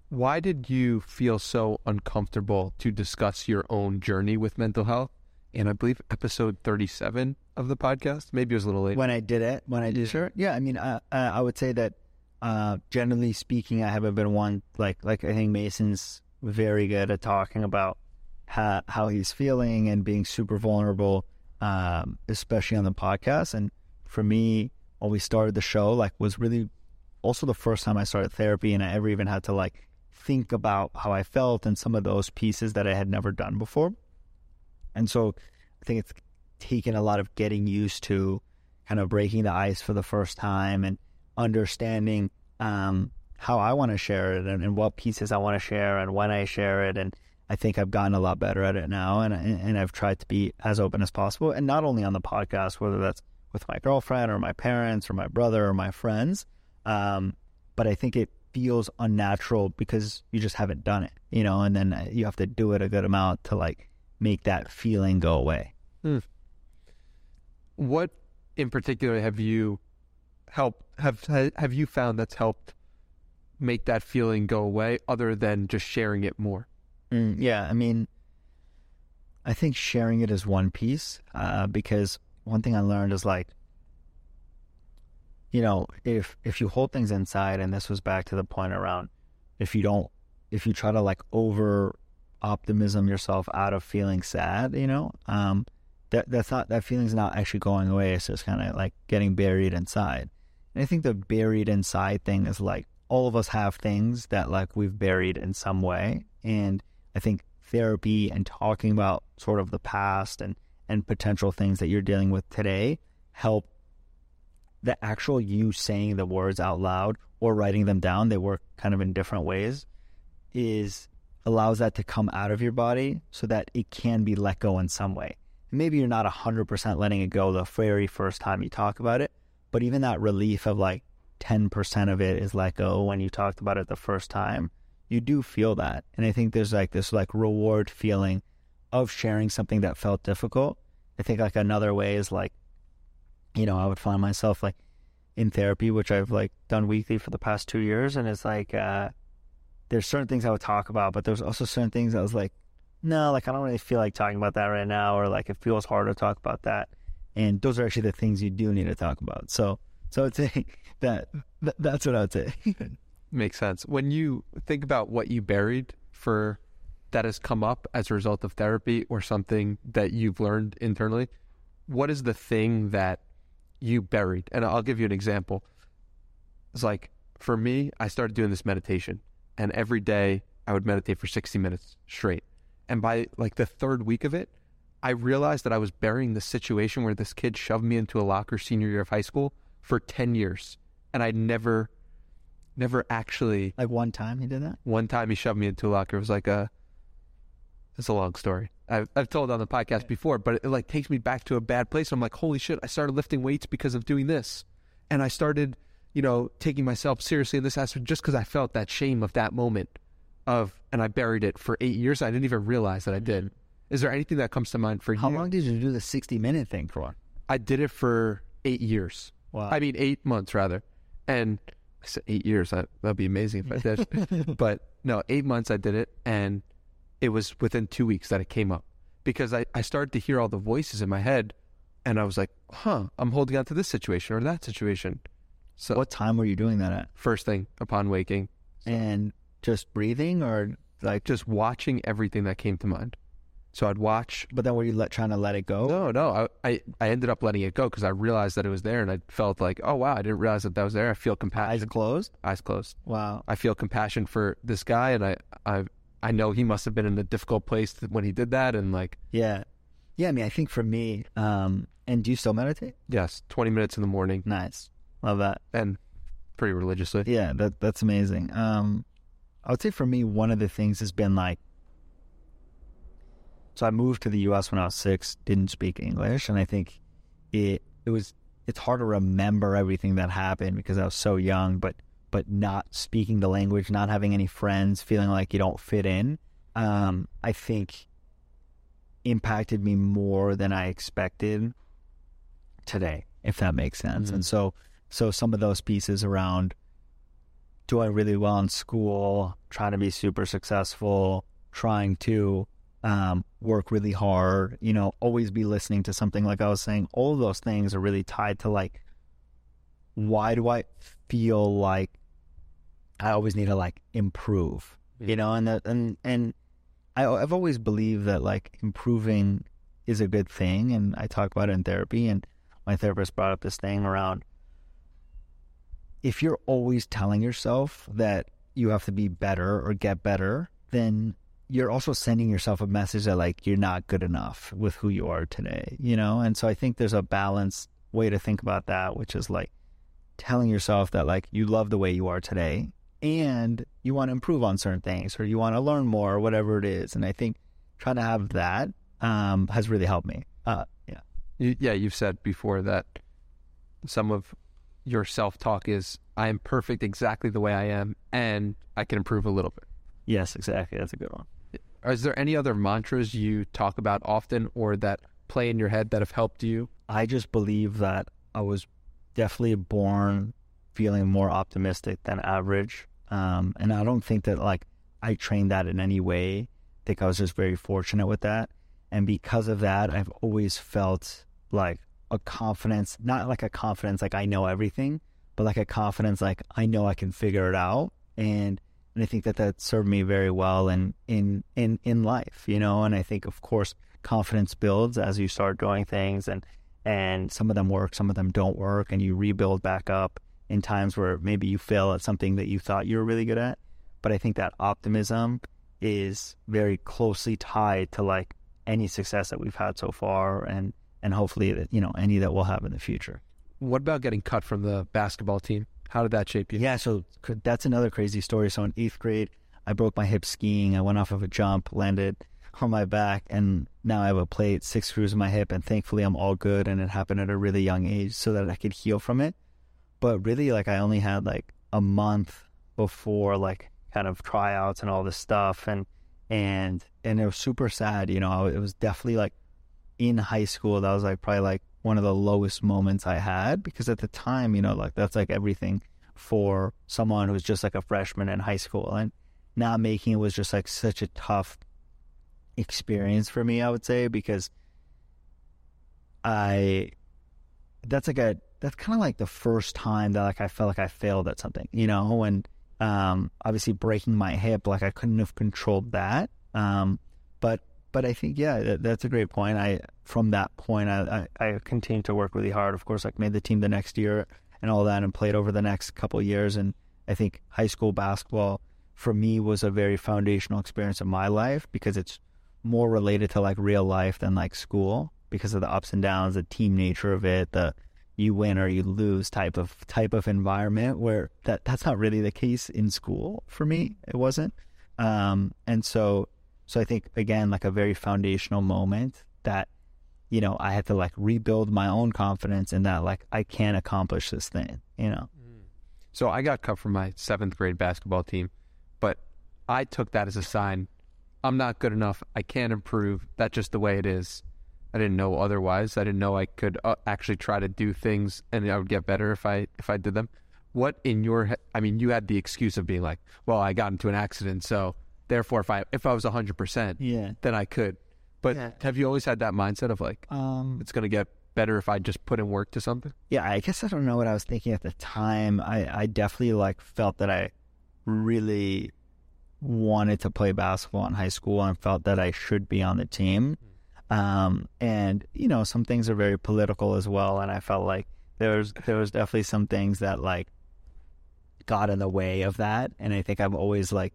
Why did you feel so uncomfortable to discuss your own journey with mental health? And I believe episode 37 of the podcast. Maybe it was a little late. When I did it, when I did sure, yeah. I mean, uh, uh, I would say that uh, generally speaking, I haven't been one like like I think Mason's very good at talking about how how he's feeling and being super vulnerable, um, especially on the podcast. And for me, when we started the show, like was really also the first time I started therapy, and I ever even had to like think about how I felt and some of those pieces that I had never done before. And so I think it's taken a lot of getting used to kind of breaking the ice for the first time and understanding um, how I want to share it and, and, what pieces I want to share and when I share it. And I think I've gotten a lot better at it now. And, and I've tried to be as open as possible. And not only on the podcast, whether that's with my girlfriend or my parents or my brother or my friends. Um, but I think it feels unnatural because you just haven't done it, you know, and then you have to do it a good amount to like make that feeling go away. Hmm. What in particular have you helped have have you found that's helped make that feeling go away other than just sharing it more? Mm, yeah, I mean, I think sharing it is one piece uh, because one thing I learned is like you know, if if you hold things inside, and this was back to the point around if you don't, if you try to like over optimism yourself out of feeling sad, you know, um, that that's not that feeling's not actually going away. It's just kind of like getting buried inside. And I think the buried inside thing is like all of us have things that like we've buried in some way, and I think therapy and talking about sort of the past and and potential things that you're dealing with today help the actual you saying the words out loud or writing them down they work kind of in different ways is allows that to come out of your body so that it can be let go in some way. Maybe you're not 100% letting it go the very first time you talk about it but even that relief of like 10% of it is let go when you talked about it the first time you do feel that and i think there's like this like reward feeling of sharing something that felt difficult. I think like another way is like, you know, I would find myself like in therapy, which I've like done weekly for the past two years, and it's like uh, there's certain things I would talk about, but there's also certain things I was like, no, like I don't really feel like talking about that right now, or like it feels hard to talk about that. And those are actually the things you do need to talk about. So, so I'd say [laughs] that, that that's what I would say. [laughs] Makes sense. When you think about what you buried for that has come up as a result of therapy or something that you've learned internally, what is the thing that you buried? And I'll give you an example. It's like for me, I started doing this meditation, and every day I would meditate for 60 minutes straight. And by like the third week of it, I realized that I was burying the situation where this kid shoved me into a locker senior year of high school for 10 years. And I never, never actually. Like one time he did that? One time he shoved me into a locker. It was like a, it's a long story. I've, I've told on the podcast before, but it, it like takes me back to a bad place. I'm like, holy shit! I started lifting weights because of doing this, and I started, you know, taking myself seriously in this aspect just because I felt that shame of that moment, of, and I buried it for eight years. I didn't even realize that I did. Mm-hmm. Is there anything that comes to mind for How you? How long did you do the 60 minute thing for? I did it for eight years. Wow. I mean, eight months rather, and I said eight years. That that'd be amazing if I did. [laughs] but no, eight months I did it, and it was within two weeks that it came up because I, I started to hear all the voices in my head and I was like, huh, I'm holding on to this situation or that situation. So what time were you doing that at? First thing upon waking. And just breathing or like just watching everything that came to mind. So I'd watch. But then were you let, trying to let it go? No, no. I, I, I ended up letting it go because I realized that it was there and I felt like, oh, wow, I didn't realize that that was there. I feel compassion. Eyes closed? Eyes closed. Wow. I feel compassion for this guy and I, I I know he must have been in a difficult place when he did that, and like, yeah, yeah. I mean, I think for me, um, and do you still meditate? Yes, twenty minutes in the morning. Nice, love that, and pretty religiously. Yeah, that that's amazing. Um, I would say for me, one of the things has been like, so I moved to the U.S. when I was six, didn't speak English, and I think it it was it's hard to remember everything that happened because I was so young, but but not speaking the language, not having any friends, feeling like you don't fit in, um, I think impacted me more than I expected today, if that makes sense. Mm-hmm. And so, so some of those pieces around doing really well in school, trying to be super successful, trying to um, work really hard, you know, always be listening to something. Like I was saying, all those things are really tied to like, why do I feel like I always need to like improve, you know, and that, and and I, I've always believed that like improving is a good thing, and I talk about it in therapy, and my therapist brought up this thing around if you're always telling yourself that you have to be better or get better, then you're also sending yourself a message that like you're not good enough with who you are today, you know? And so I think there's a balanced way to think about that, which is like telling yourself that like you love the way you are today and you want to improve on certain things or you want to learn more or whatever it is. And I think trying to have that um, has really helped me. Uh, yeah. Yeah, you've said before that some of your self talk is I am perfect exactly the way I am and I can improve a little bit. Yes, exactly. That's a good one. Is there any other mantras you talk about often or that play in your head that have helped you? I just believe that I was definitely born feeling more optimistic than average. Um, and I don't think that like I trained that in any way. I think I was just very fortunate with that. And because of that, I've always felt like a confidence, not like a confidence like I know everything, but like a confidence, like I know I can figure it out. And, and I think that that served me very well in, in, in, in life, you know, and I think of course confidence builds as you start doing things and, and some of them work, some of them don't work and you rebuild back up in times where maybe you fail at something that you thought you were really good at. But I think that optimism is very closely tied to like any success that we've had so far and and hopefully you know any that we'll have in the future. What about getting cut from the basketball team? How did that shape you? Yeah, so that's another crazy story. So in eighth grade, I broke my hip skiing. I went off of a jump, landed on my back, and now I have a plate, six screws in my hip, and thankfully I'm all good. And it happened at a really young age, so that I could heal from it. But really, like I only had like a month before like kind of tryouts and all this stuff, and and and it was super sad. You know, it was definitely like in high school, that was like probably like one of the lowest moments I had because at the time, you know, like that's like everything for someone who's just like a freshman in high school and not making it was just like such a tough experience for me, I would say, because I that's like a that's kind of like the first time that like I felt like I failed at something, you know, and um obviously breaking my hip, like I couldn't have controlled that. Um but but I think yeah, that, that's a great point. I from that point, I, I, I continued to work really hard. Of course, like made the team the next year and all that, and played over the next couple years. And I think high school basketball for me was a very foundational experience in my life because it's more related to like real life than like school because of the ups and downs, the team nature of it, the you win or you lose type of type of environment where that that's not really the case in school for me. It wasn't. Um, and so so I think again, like a very foundational moment that, you know, I had to like rebuild my own confidence in that like I can accomplish this thing, you know. Mm. So I got cut from my seventh grade basketball team, but I took that as a sign. I'm not good enough. I can't improve. That's just the way it is. I didn't know otherwise. I didn't know I could uh, actually try to do things and I would get better if I if I did them. What in your? I mean, you had the excuse of being like, "Well, I got into an accident, so Therefore, if I if I was hundred percent, yeah, then I could. But yeah. have you always had that mindset of like, um, it's going to get better if I just put in work to something? Yeah, I guess I don't know what I was thinking at the time. I I definitely like felt that I really wanted to play basketball in high school and felt that I should be on the team. Um, and you know, some things are very political as well, and I felt like there was there was definitely some things that like got in the way of that. And I think I've always like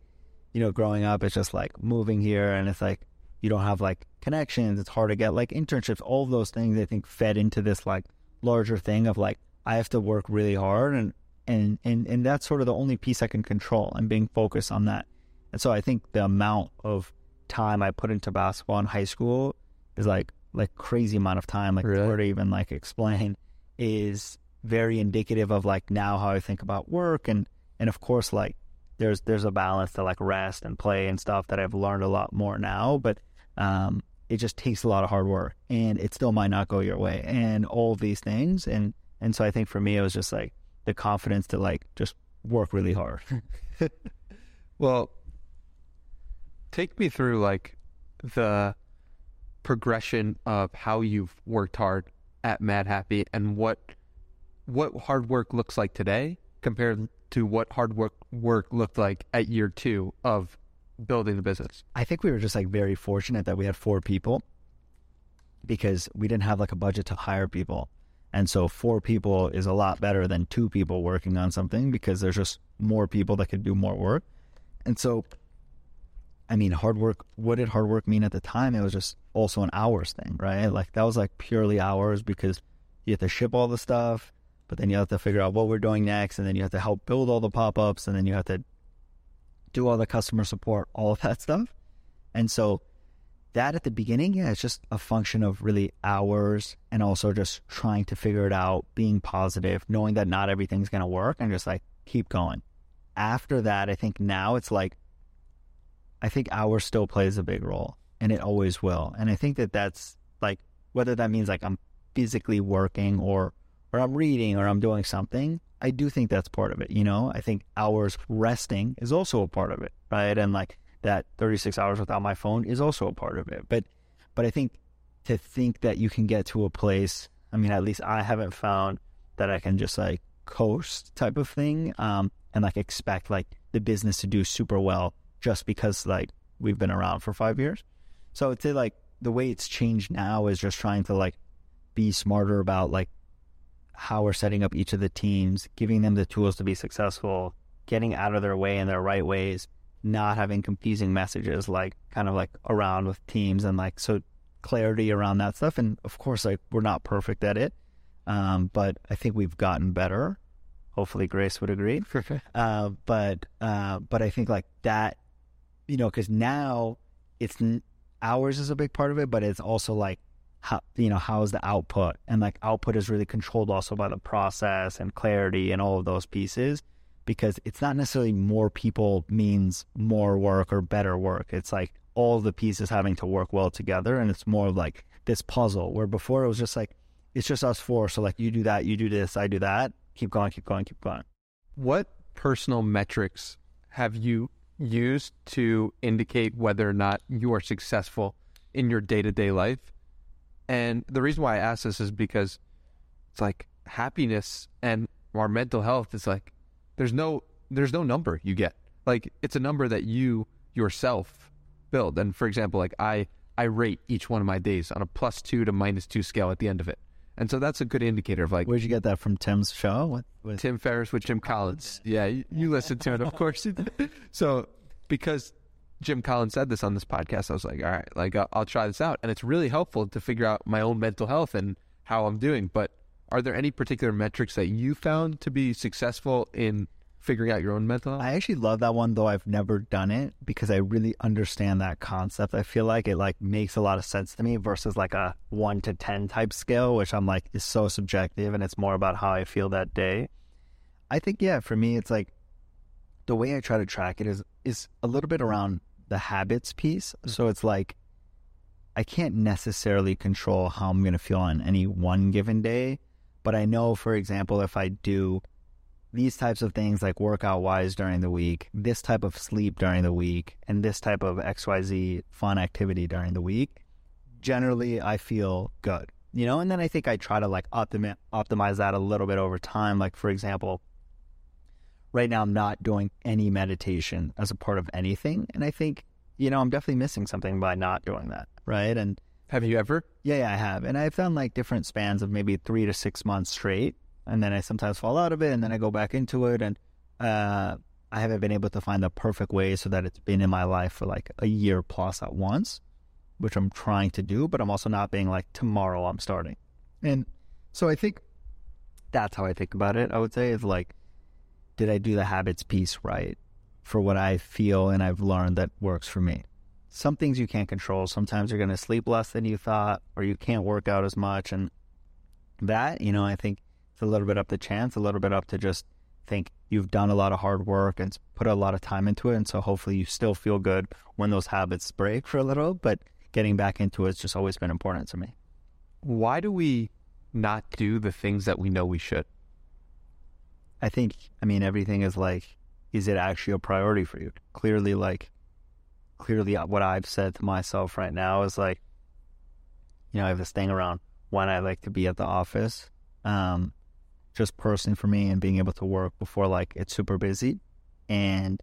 you know, growing up, it's just like moving here and it's like you don't have like connections. It's hard to get like internships. All of those things I think fed into this like larger thing of like I have to work really hard and and and and that's sort of the only piece I can control and being focused on that. And so I think the amount of time I put into basketball in high school is like like crazy amount of time, like really? hard to even like explain, is very indicative of like now how I think about work and and of course like there's there's a balance to like rest and play and stuff that I've learned a lot more now, but um, it just takes a lot of hard work and it still might not go your way and all these things and and so I think for me it was just like the confidence to like just work really hard. [laughs] well, take me through like the progression of how you've worked hard at Madhappy and what what hard work looks like today compared to what hard work work looked like at year two of building the business? I think we were just like very fortunate that we had four people because we didn't have like a budget to hire people. And so four people is a lot better than two people working on something because there's just more people that could do more work. And so I mean hard work what did hard work mean at the time? It was just also an hours thing, right? Like that was like purely hours because you have to ship all the stuff, but then you have to figure out what we're doing next, and then you have to help build all the pop ups, and then you have to do all the customer support, all of that stuff. And so that at the beginning, yeah, it's just a function of really hours and also just trying to figure it out, being positive, knowing that not everything's going to work and just like keep going. After that, I think now it's like, I think hours still plays a big role and it always will. And I think that that's like, whether that means like I'm physically working or or I'm reading or I'm doing something, I do think that's part of it. You know, I think hours resting is also a part of it, right? And like that 36 hours without my phone is also a part of it. But, but I think to think that you can get to a place, I mean, at least I haven't found that I can just like coast type of thing, um, and like expect like the business to do super well just because like we've been around for five years. So say like the way it's changed now is just trying to like be smarter about like how we're setting up each of the teams, giving them the tools to be successful, getting out of their way in their right ways, not having confusing messages like kind of like around with teams and like so clarity around that stuff. And of course, like we're not perfect at it, um, but I think we've gotten better. Hopefully, Grace would agree. [laughs] uh, but uh, but I think like that, you know, because now it's ours is a big part of it, but it's also like how you know how is the output? And like output is really controlled also by the process and clarity and all of those pieces because it's not necessarily more people means more work or better work. It's like all the pieces having to work well together and it's more like this puzzle where before it was just like it's just us four. So like you do that you do this i do that. Keep going keep going keep going. What personal metrics have you used to indicate whether or not you are successful in your day-to-day life and the reason why I ask this is because it's like happiness and our mental health is like there's no there's no number you get. Like it's a number that you yourself build. And for example, like I I rate each one of my days on a plus two to minus two scale at the end of it. And so that's a good indicator of like. Where'd you get that from? Tim's show? What, what? Tim Ferriss with Jim Collins. Yeah, you, you listen to it, of course. [laughs] so because Jim Collins said this on this podcast, I was like, all right, like I'll, I'll try this out, and it's really helpful to figure out my own mental health and how I'm doing. But are there any particular metrics that you found to be successful in figuring out your own mental health? I actually love that one, though I've never done it because I really understand that concept. I feel like it like makes a lot of sense to me versus like a one to ten type scale, which I'm like is so subjective and it's more about how I feel that day. I think yeah, for me it's like the way I try to track it is is a little bit around the habits piece. Mm. So it's like I can't necessarily control how I'm going to feel on any one given day, but I know, for example, if I do these types of things like workout wise during the week, this type of sleep during the week, and this type of XYZ fun activity during the week, generally I feel good. You know, and then I think I try to like optimi- optimize that a little bit over time. Like, for example, right now I'm not doing any meditation as a part of anything. And I think, you know, I'm definitely missing something by not doing that. Right. And have you ever? Yeah, yeah, I have. And I've done like different spans of maybe three to six months straight. And then I sometimes fall out of it and then I go back into it. And uh, I haven't been able to find the perfect way so that it's been in my life for like a year plus at once, which I'm trying to do. But I'm also not being like, tomorrow I'm starting. And so I think that's how I think about it. I would say is like, did I do the habits piece right for what I feel and I've learned that works for me? Some things you can't control. Sometimes you're going to sleep less than you thought, or you can't work out as much. And that, you know, I think it's a little bit up to chance, a little bit up to just think you've done a lot of hard work and put a lot of time into it. And so hopefully you still feel good when those habits break for a little, but getting back into it's just always been important to me. Why do we not do the things that we know we should? I think, I mean, everything is like, is it actually a priority for you? Clearly, like, clearly what I've said to myself right now is like, you know, I have this thing around when I like to be at the office, um, just personally for me and being able to work before like it's super busy. And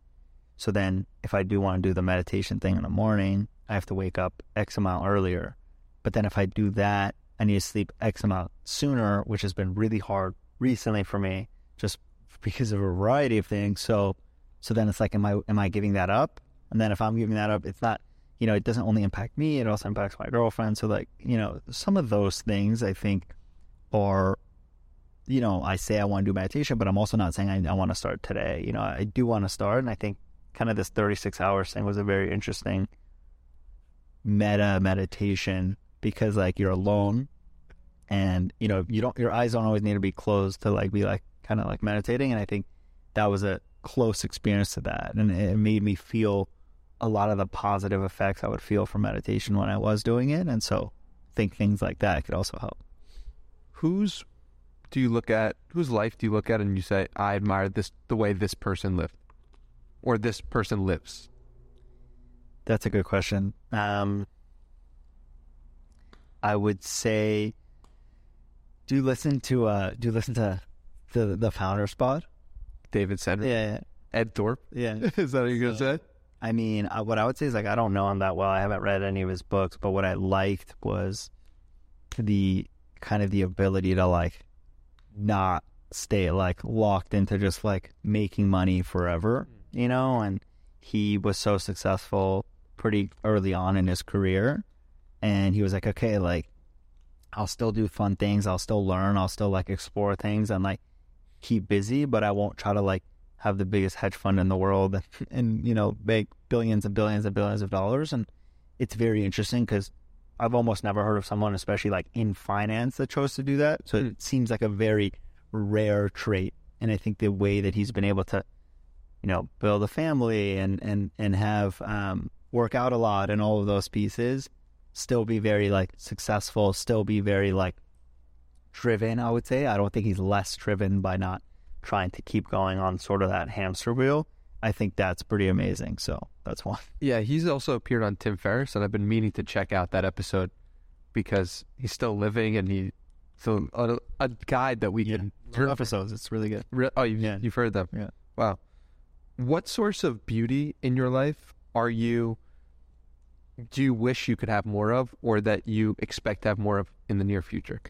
so then if I do want to do the meditation thing in the morning, I have to wake up X amount earlier. But then if I do that, I need to sleep X amount sooner, which has been really hard recently for me just because of a variety of things. So, so then it's like, am I am I giving that up? And then if I'm giving that up, it's not, you know, it doesn't only impact me; it also impacts my girlfriend. So, like, you know, some of those things I think are, you know, I say I want to do meditation, but I'm also not saying I, I want to start today. You know, I do want to start, and I think kind of this 36 hours thing was a very interesting meta meditation because like you're alone and you know you don't your eyes don't always need to be closed to like be like kind of like meditating. And I think that was a close experience to that. And it made me feel a lot of the positive effects I would feel from meditation when I was doing it. And so I think things like that could also help. Whose do you look at, whose life do you look at and you say, I admire this, the way this person lived or this person lives? That's a good question. Um, I would say, do listen to uh, do you listen to the the founder spot. David Senra, Yeah, Ed Thorp. yeah. [laughs] Is that what you're gonna say? I mean, I, what I would say is like I don't know him that well. I haven't read any of his books, but what I liked was the kind of the ability to like not stay like locked into just like making money forever, hmm. you know. And he was so successful pretty early on in his career, and he was like, okay, like I'll still do fun things, I'll still learn, I'll still like explore things, and like keep busy, but I won't try to like have the biggest hedge fund in the world and, [laughs] and you know make billions and billions and billions of dollars. And it's very interesting because i've almost never heard of someone especially like in finance that chose to do that. So Hmm. it seems like a very rare trait. And i think the way that he's been able to you know build a family and and and have um work out a lot and all of those pieces still be very like successful still be very like driven i would say i don't think he's less driven by not trying to keep going on sort of that hamster wheel. I think that's pretty amazing. So that's one. [laughs] Yeah, he's also appeared on Tim Ferriss, and I've been meaning to check out that episode because he's still living, and he so a, a guide that we can. Two episodes. It's really good. Re- oh, you've, Yeah. you've heard them. Yeah. Wow. What source of beauty in your life are you? Do you wish you could have more of, or that you expect to have more of in the near future?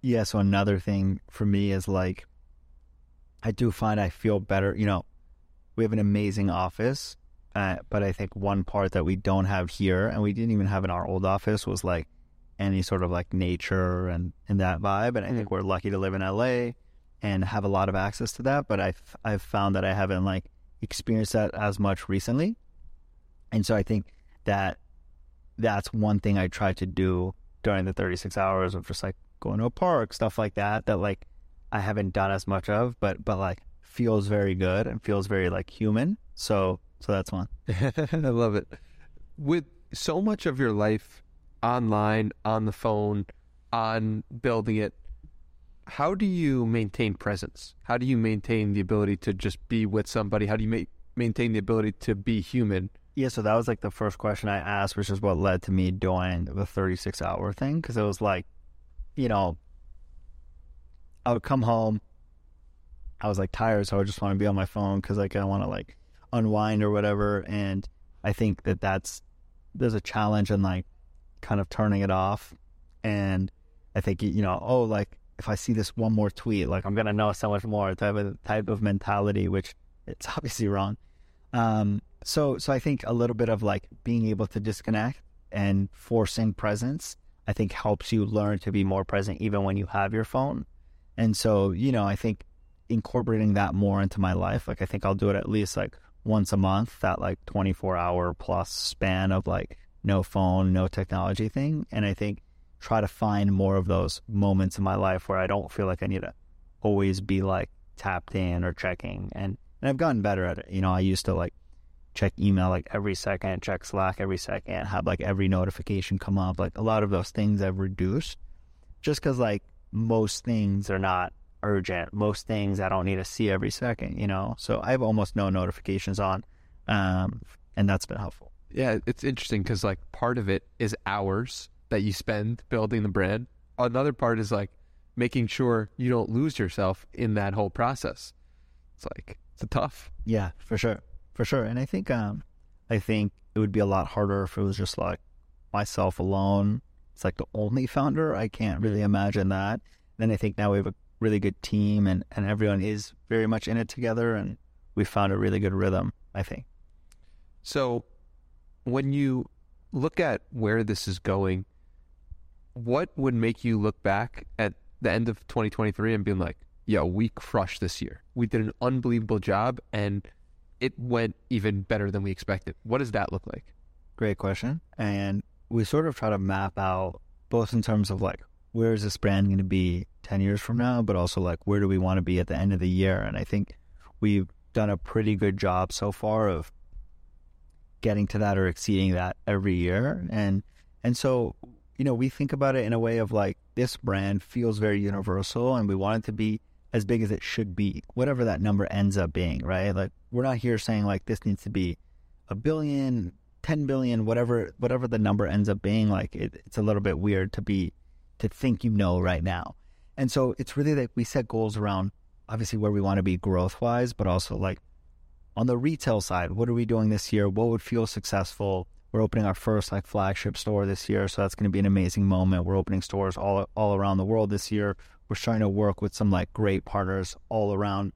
Yeah. So another thing for me is like, I do find I feel better. You know, we have an amazing office, uh, but I think one part that we don't have here, and we didn't even have in our old office, was like any sort of like nature and, and that vibe. And I think we're lucky to live in LA and have a lot of access to that. But I've I've found that I haven't like experienced that as much recently, and so I think that that's one thing I tried to do during the 36 hours of just like going to a park, stuff like that. That like I haven't done as much of, but but like feels very good and feels very like human. So so that's one. [laughs] I love it. With so much of your life online, on the phone, on building it, how do you maintain presence? How do you maintain the ability to just be with somebody? How do you ma- maintain the ability to be human? Yeah, so that was like the first question I asked, which is what led to me doing the 36 hour thing. Cause it was like, you know, I would come home. I was like tired, so I just want to be on my phone because like I want to like unwind or whatever. And I think that that's there's a challenge in like kind of turning it off. And I think you know, oh, like if I see this one more tweet, like I'm gonna know so much more type of type of mentality, which it's [laughs] obviously wrong. Um, so so I think a little bit of like being able to disconnect and forcing presence, I think helps you learn to be more present even when you have your phone. And so, you know, I think incorporating that more into my life, like I think I'll do it at least like once a month, that like 24 hour plus span of like no phone, no technology thing. And I think try to find more of those moments in my life where I don't feel like I need to always be like tapped in or checking. And, and I've gotten better at it. You know, I used to like check email like every second, check Slack every second, have like every notification come up. Like a lot of those things I've reduced just because like most things are not urgent. Most things I don't need to see every second, you know? So I have almost no notifications on. Um, and that's been helpful. Yeah, it's interesting because like part of it is hours that you spend building the brand. Another part is like making sure you don't lose yourself in that whole process. It's like it's tough. Yeah, for sure. For sure. And I think um I think it would be a lot harder if it was just like myself alone. It's like the only founder. I can't really imagine that. Then I think now we have a really good team and, and everyone is very much in it together and we found a really good rhythm, I think. So when you look at where this is going, what would make you look back at the end of 2023 and being like, yo, we crushed this year. We did an unbelievable job and it went even better than we expected. What does that look like? Great question. And we sort of try to map out both in terms of like where is this brand going to be 10 years from now, but also like where do we want to be at the end of the year? And I think we've done a pretty good job so far of getting to that or exceeding that every year. And and so, you know, we think about it in a way of like this brand feels very universal and we want it to be as big as it should be, whatever that number ends up being, right? Like we're not here saying like this needs to be a billion, 10 billion, whatever whatever the number ends up being, like it, it's a little bit weird to be to think you know right now. And so it's really like we set goals around obviously where we want to be growth wise, but also like on the retail side, what are we doing this year? What would feel successful? We're opening our first like flagship store this year, so that's going to be an amazing moment. We're opening stores all all around the world this year. We're trying to work with some like great partners all around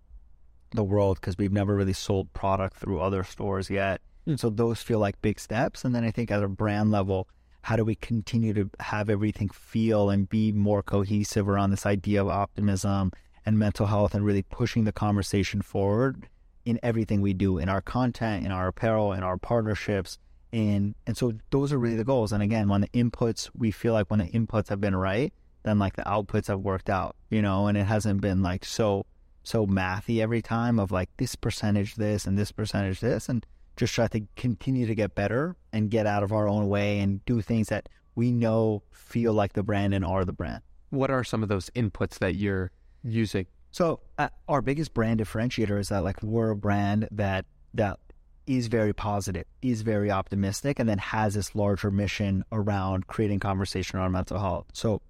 the world because we've never really sold product through other stores yet. Mm. So those feel like big steps. And then I think at a brand level, how do we continue to have everything feel and be more cohesive around this idea of optimism and mental health and really pushing the conversation forward in everything we do in our content, in our apparel, in our partnerships. And and so those are really the goals. And again, when the inputs we feel like when the inputs have been right, then like the outputs have worked out, you know, and it hasn't been like so so mathy every time of like this percentage this and this percentage this and just try to continue to get better and get out of our own way and do things that we know feel like the brand and are the brand. What are some of those inputs that you're using? So uh, our biggest brand differentiator is that like we're a brand that that is very positive, is very optimistic, and then has this larger mission around creating conversation around mental health. So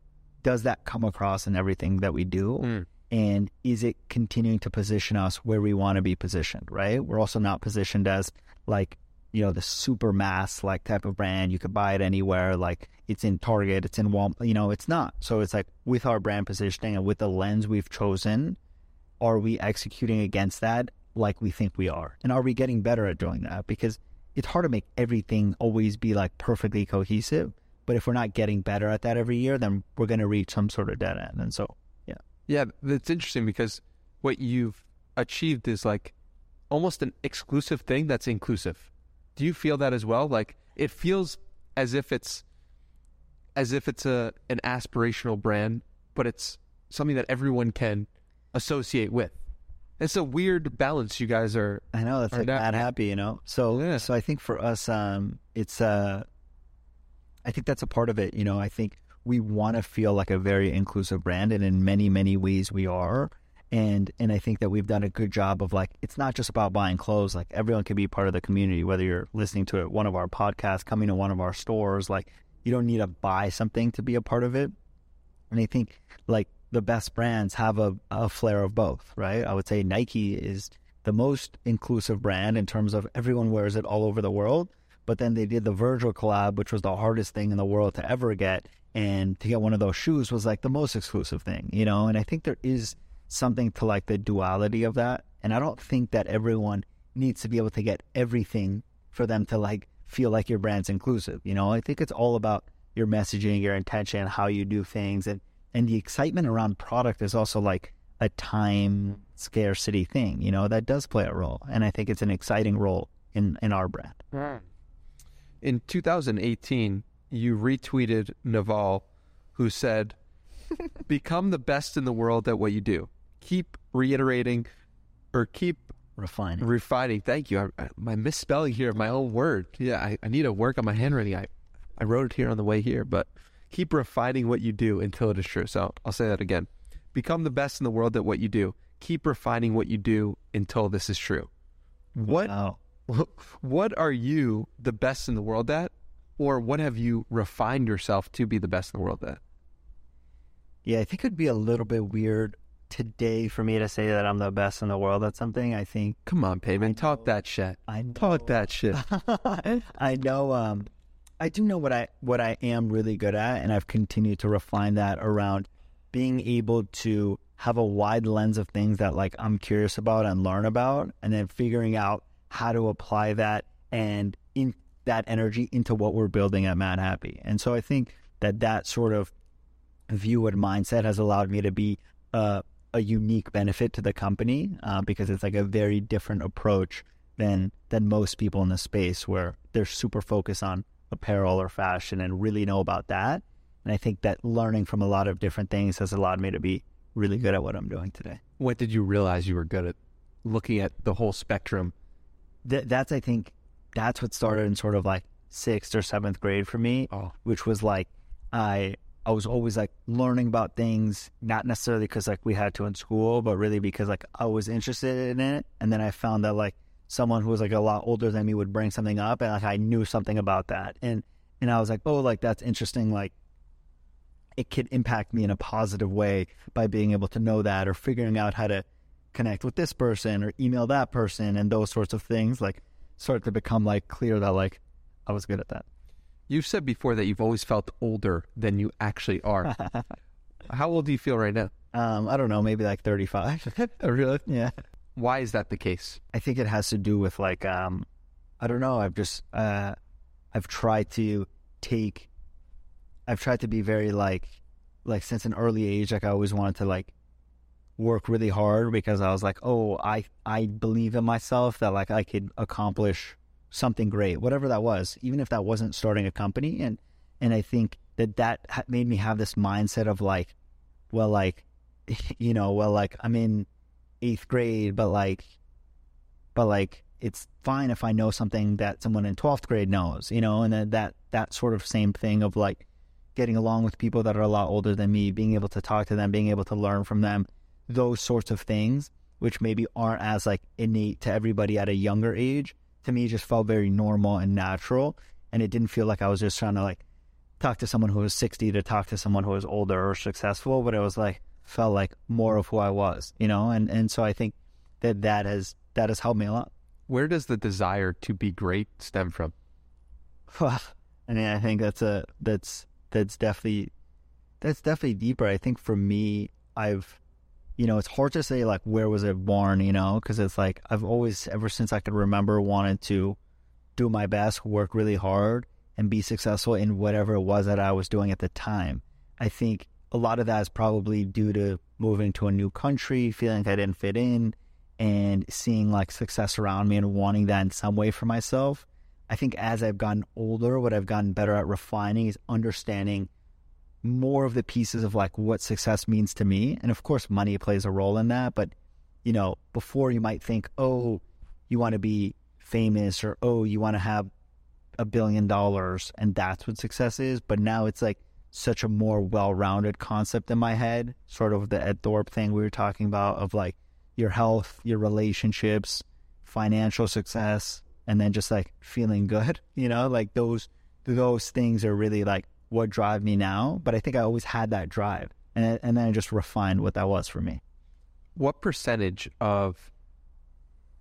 does that come across in everything that we do? Mm. And is it continuing to position us where we want to be positioned, right? We're also not positioned as like you know the super mass like type of brand you could buy it anywhere like it's in target it's in walmart you know it's not so it's like with our brand positioning and with the lens we've chosen are we executing against that like we think we are and are we getting better at doing that because it's hard to make everything always be like perfectly cohesive but if we're not getting better at that every year then we're going to reach some sort of dead end and so yeah yeah that's interesting because what you've achieved is like almost an exclusive thing that's inclusive. Do you feel that as well? Like it feels as if it's as if it's a an aspirational brand, but it's something that everyone can associate with. It's a weird balance you guys are. I know that's like mad happy, you know. So yeah. so I think for us, um, it's uh, I think that's a part of it. You know, I think we want to feel like a very inclusive brand, and in many many ways we are. And and I think that we've done a good job of like it's not just about buying clothes like everyone can be part of the community whether you're listening to one of our podcasts coming to one of our stores like you don't need to buy something to be a part of it. And I think like the best brands have a, a flair of both right? I would say Nike is the most inclusive brand in terms of everyone wears it all over the world but then they did the Virgil collab which was the hardest thing in the world to ever get and to get one of those shoes was like the most exclusive thing you know and I think there is something to like the duality of that. And I don't think that everyone needs to be able to get everything for them to like feel like your brand's inclusive. You know, I think it's all about your messaging, your intention, how you do things, and and the excitement around product is also like a time scarcity thing. You know, that does play a role, and I think it's an exciting role in in our brand. Hmm. In 2018, you retweeted Naval, who said, [laughs] "Become the best in the world at what you do." keep reiterating or keep refining. Refining. Thank you. I, I, my misspelling here of my own word. Yeah, I, I need to work on my handwriting. I, I wrote it here on the way here, but keep refining what you do until it is true. So I'll say that again. Become the best in the world at what you do. Keep refining what you do until this is true. What wow. [laughs] what are you the best in the world at? Or what have you refined yourself to be the best in the world at? Yeah, I think it'd be a little bit weird today for me to say that I'm the best in the world at something. I think. Come on, Peiman, talk that shit. I know. talk that shit. [laughs] I know. Um, I do know what I what I am really good at, and I've continued to refine that around being able to have a wide lens of things that like I'm curious about and learn about, and then figuring out how to apply that and in that energy into what we're building at Madhappy. And so I think that that sort of view and mindset has allowed me to be uh, a unique benefit to the company uh, because it's like a very different approach than than most people in the space where they're super focused on apparel or fashion and really know about that. And I think that learning from a lot of different things has allowed me to be really good at what I'm doing today. What did you realize you were good at? Looking at the whole spectrum. Th- that's I think that's what started in sort of like sixth or seventh grade for me, oh. which was like I I was always like learning about things, not necessarily because like we had to in school, but really because like I was interested in it. And then I found that like someone who was like a lot older than me would bring something up and like I knew something about that. And and I was like, oh, like that's interesting. Like it could impact me in a positive way by being able to know that or figuring out how to connect with this person or email that person and those sorts of things like start to become like clear that like I was good at that. You've said before that you've always felt older than you actually are. [laughs] How old do you feel right now? Um, I don't know, maybe like 35. [laughs] oh, really? yeah. Why is that the case? I think it has to do with like um I don't know, I've just uh I've tried to take I've tried to be very like like since an early age like I always wanted to like work really hard because I was like, "Oh, I I believe in myself that like I could accomplish something great, whatever that was, even if that wasn't starting a company." And and I think that that made me have this mindset of like, well, like, [laughs] you know, well, like I'm in eighth grade, but like, but like it's fine if I know something that someone in twelfth grade knows, you know, and that that that sort of same thing of like getting along with people that are a lot older than me, being able to talk to them, being able to learn from them, those sorts of things, which maybe aren't as like innate to everybody at a younger age, to me just felt very normal and natural. And it didn't feel like I was just trying to like talk to someone who was 60 to talk to someone who was older or successful, but it was like, felt like more of who I was, you know? And, and so I think that that has, that has helped me a lot. Where does the desire to be great stem from? [sighs] I mean, I think that's a, that's, that's definitely, that's definitely deeper. I think for me, I've, you know, it's hard to say like where was it born, you know, because it's like I've always, ever since I could remember, wanted to do my best, work really hard, and be successful in whatever it was that I was doing at the time. I think a lot of that is probably due to moving to a new country, feeling I didn't fit in, and seeing like success around me and wanting that in some way for myself. I think as I've gotten older, what I've gotten better at refining is understanding more of the pieces of like what success means to me. And of course, money plays a role in that. But, you know, before you might think, oh, you want to be famous or, oh, you want to have a billion dollars and that's what success is. But now it's like such a more well rounded concept in my head, sort of the Ed Thorp thing we were talking about of like your health, your relationships, financial success, and then just like feeling good, [laughs] you know, like those those things are really like what drive me now, but I think I always had that drive, and and then I just refined what that was for me. What percentage of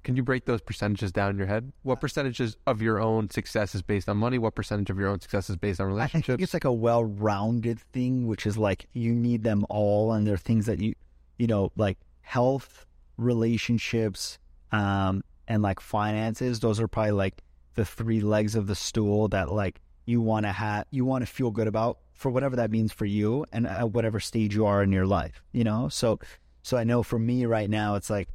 can you break those percentages down in your head? What percentages of your own success is based on money? What percentage of your own success is based on relationships? I think it's like a well-rounded thing, which is like you need them all, and there are things that you, you know, like health, relationships, um, and like finances. Those are probably like the three legs of the stool that like you want to have, you want to feel good about for whatever that means for you and at whatever stage you are in your life, you know? So, so I know for me right now, it's like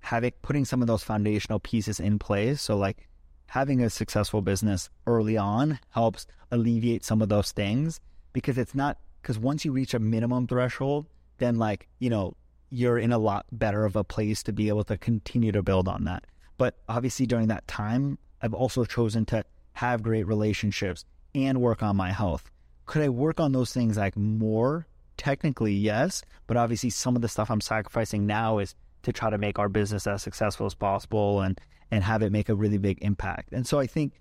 having, putting some of those foundational pieces in place. So like having a successful business early on helps alleviate some of those things because it's not, because once you reach a minimum threshold, then like, you know, you're in a lot better of a place to be able to continue to build on that. But obviously during that time, I've also chosen to have great relationships, and work on my health. Could I work on those things like more? Technically, yes. But obviously, some of the stuff I'm sacrificing now is to try to make our business as successful as possible and, and have it make a really big impact. And so I think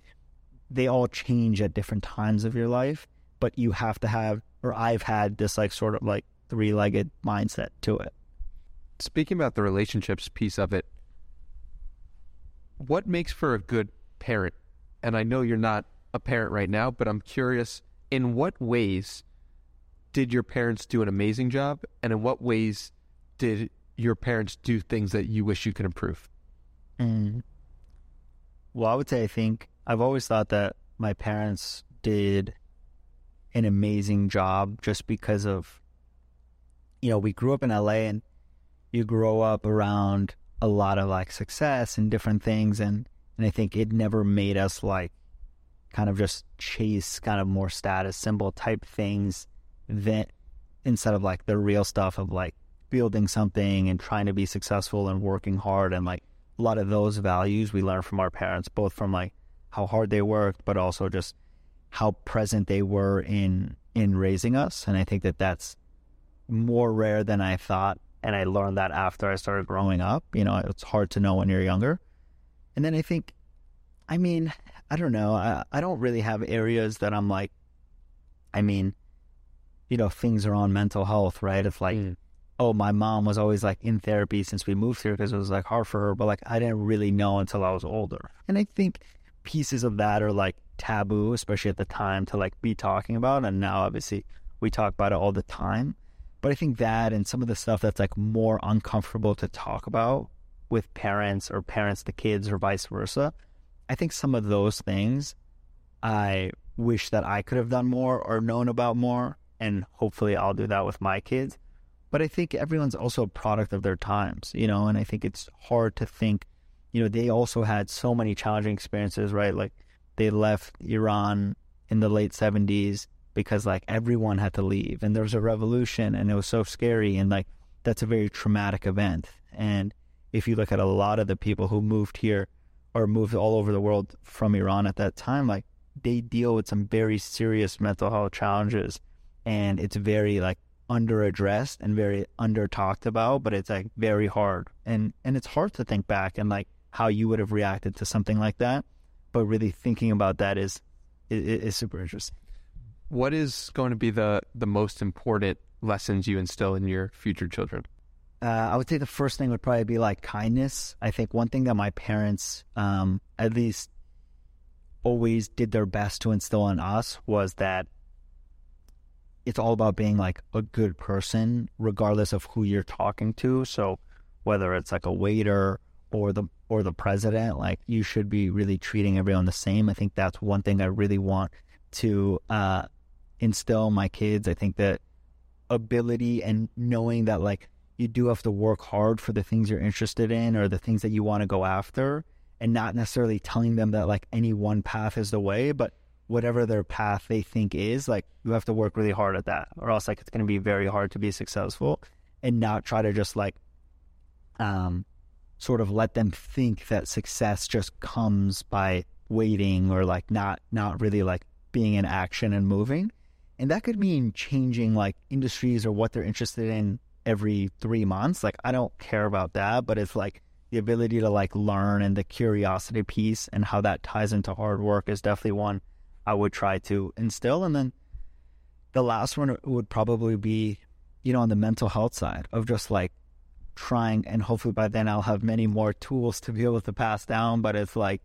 they all change at different times of your life, but you have to have, or I've had this like sort of like three legged mindset to it. Speaking about the relationships piece of it, what makes for a good parent and I know you're not a parent right now, but I'm curious in what ways did your parents do an amazing job? And in what ways did your parents do things that you wish you could improve? Mm. Well, I would say I think I've always thought that my parents did an amazing job just because of, you know, we grew up in LA and you grow up around a lot of like success and different things. And and I think it never made us like kind of just chase kind of more status symbol type things that instead of like the real stuff of like building something and trying to be successful and working hard and like a lot of those values we learned from our parents both from like how hard they worked but also just how present they were in in raising us. And i think that that's more rare than i thought. And i learned that after i started growing up. You know it's hard to know when you're younger and then I think, I mean, I don't know. I, I don't really have areas that I'm like, I mean, you know, things around mental health, right? It's like, Mm. oh, my mom was always like in therapy since we moved here because it was like hard for her, but like I didn't really know until I was older. And I think pieces of that are like taboo, especially at the time to like be talking about. And now obviously we talk about it all the time. But I think that and some of the stuff that's like more uncomfortable to talk about with parents or parents to kids or vice versa, I think some of those things I wish that I could have done more or known about more. And hopefully I'll do that with my kids. But I think everyone's also a product of their times, you know, and I think it's hard to think, you know, they also had so many challenging experiences, right? Like they left Iran in the late 70s because like everyone had to leave and there was a revolution and it was so scary and like that's a very traumatic event. And if you look at a lot of the people who moved here or moved all over the world from Iran at that time, like they deal with some very serious mental health challenges and it's very like under addressed and very under talked about, but it's like very hard. And and it's hard to think back and like how you would have reacted to something like that. But really thinking about that is is, is super interesting. What is going to be the the most important lessons you instill in your future children? Uh, I would say the first thing would probably be like kindness. I think one thing that my parents, um, at least, always did their best to instill in us was that it's all about being like a good person, regardless of who you're talking to. So whether it's like a waiter or the or the president, like you should be really treating everyone the same. I think that's one thing I really want to uh, instill in my kids. I think that ability and knowing that like you do have to work hard for the things you're interested in or the things that you want to go after and not necessarily telling them that like any one path is the way but whatever their path they think is like you have to work really hard at that or else like it's going to be very hard to be successful and not try to just like um sort of let them think that success just comes by waiting or like not not really like being in action and moving. And that could mean changing like industries or what they're interested in every three months. Like I don't care about that, but it's like the ability to like learn and the curiosity piece and how that ties into hard work is definitely one I would try to instill. And then the last one would probably be, you know, on the mental health side of just like trying and hopefully by then I'll have many more tools to be able to pass down. But it's like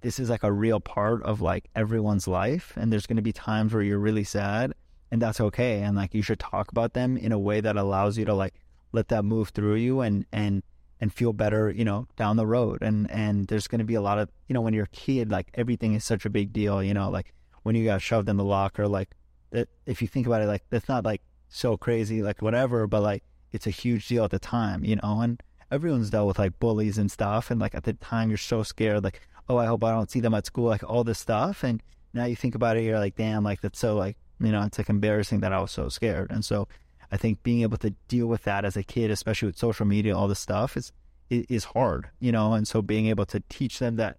this is like a real part of like everyone's life and there's going to be times where you're really sad and that's okay. And like you should talk about them in a way that allows you to like let that move through you and and and feel better you know down the road. And and there's going to be a lot of you know when you're a kid like everything is such a big deal you know like when you got shoved in the locker like that if you think about it like that's not like so crazy like whatever but like it's a huge deal at the time you know and everyone's dealt with like bullies and stuff. And like at the time you're so scared like oh i hope i don't see them at school like all this stuff. And now you think about it you're like damn like that's so like you know, it's like embarrassing that I was so scared. And so I think being able to deal with that as a kid, especially with social media, all this stuff is is hard, you know, and so being able to teach them that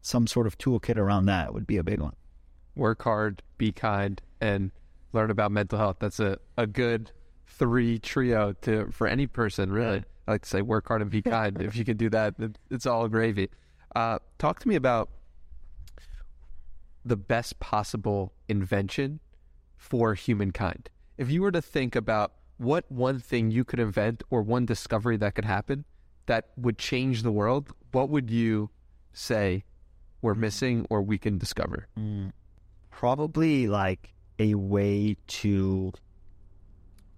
some sort of toolkit around that would be a big one. Work hard, be kind, and learn about mental health. That's a, a good three trio to for any person, really. I like to say work hard and be [laughs] kind. if you can do that, it's all gravy. Uh, talk to me about the best possible invention for humankind. If you were to think about what one thing you could invent or one discovery that could happen that would change the world, what would you say we're missing or we can discover? Mm. Probably like a way to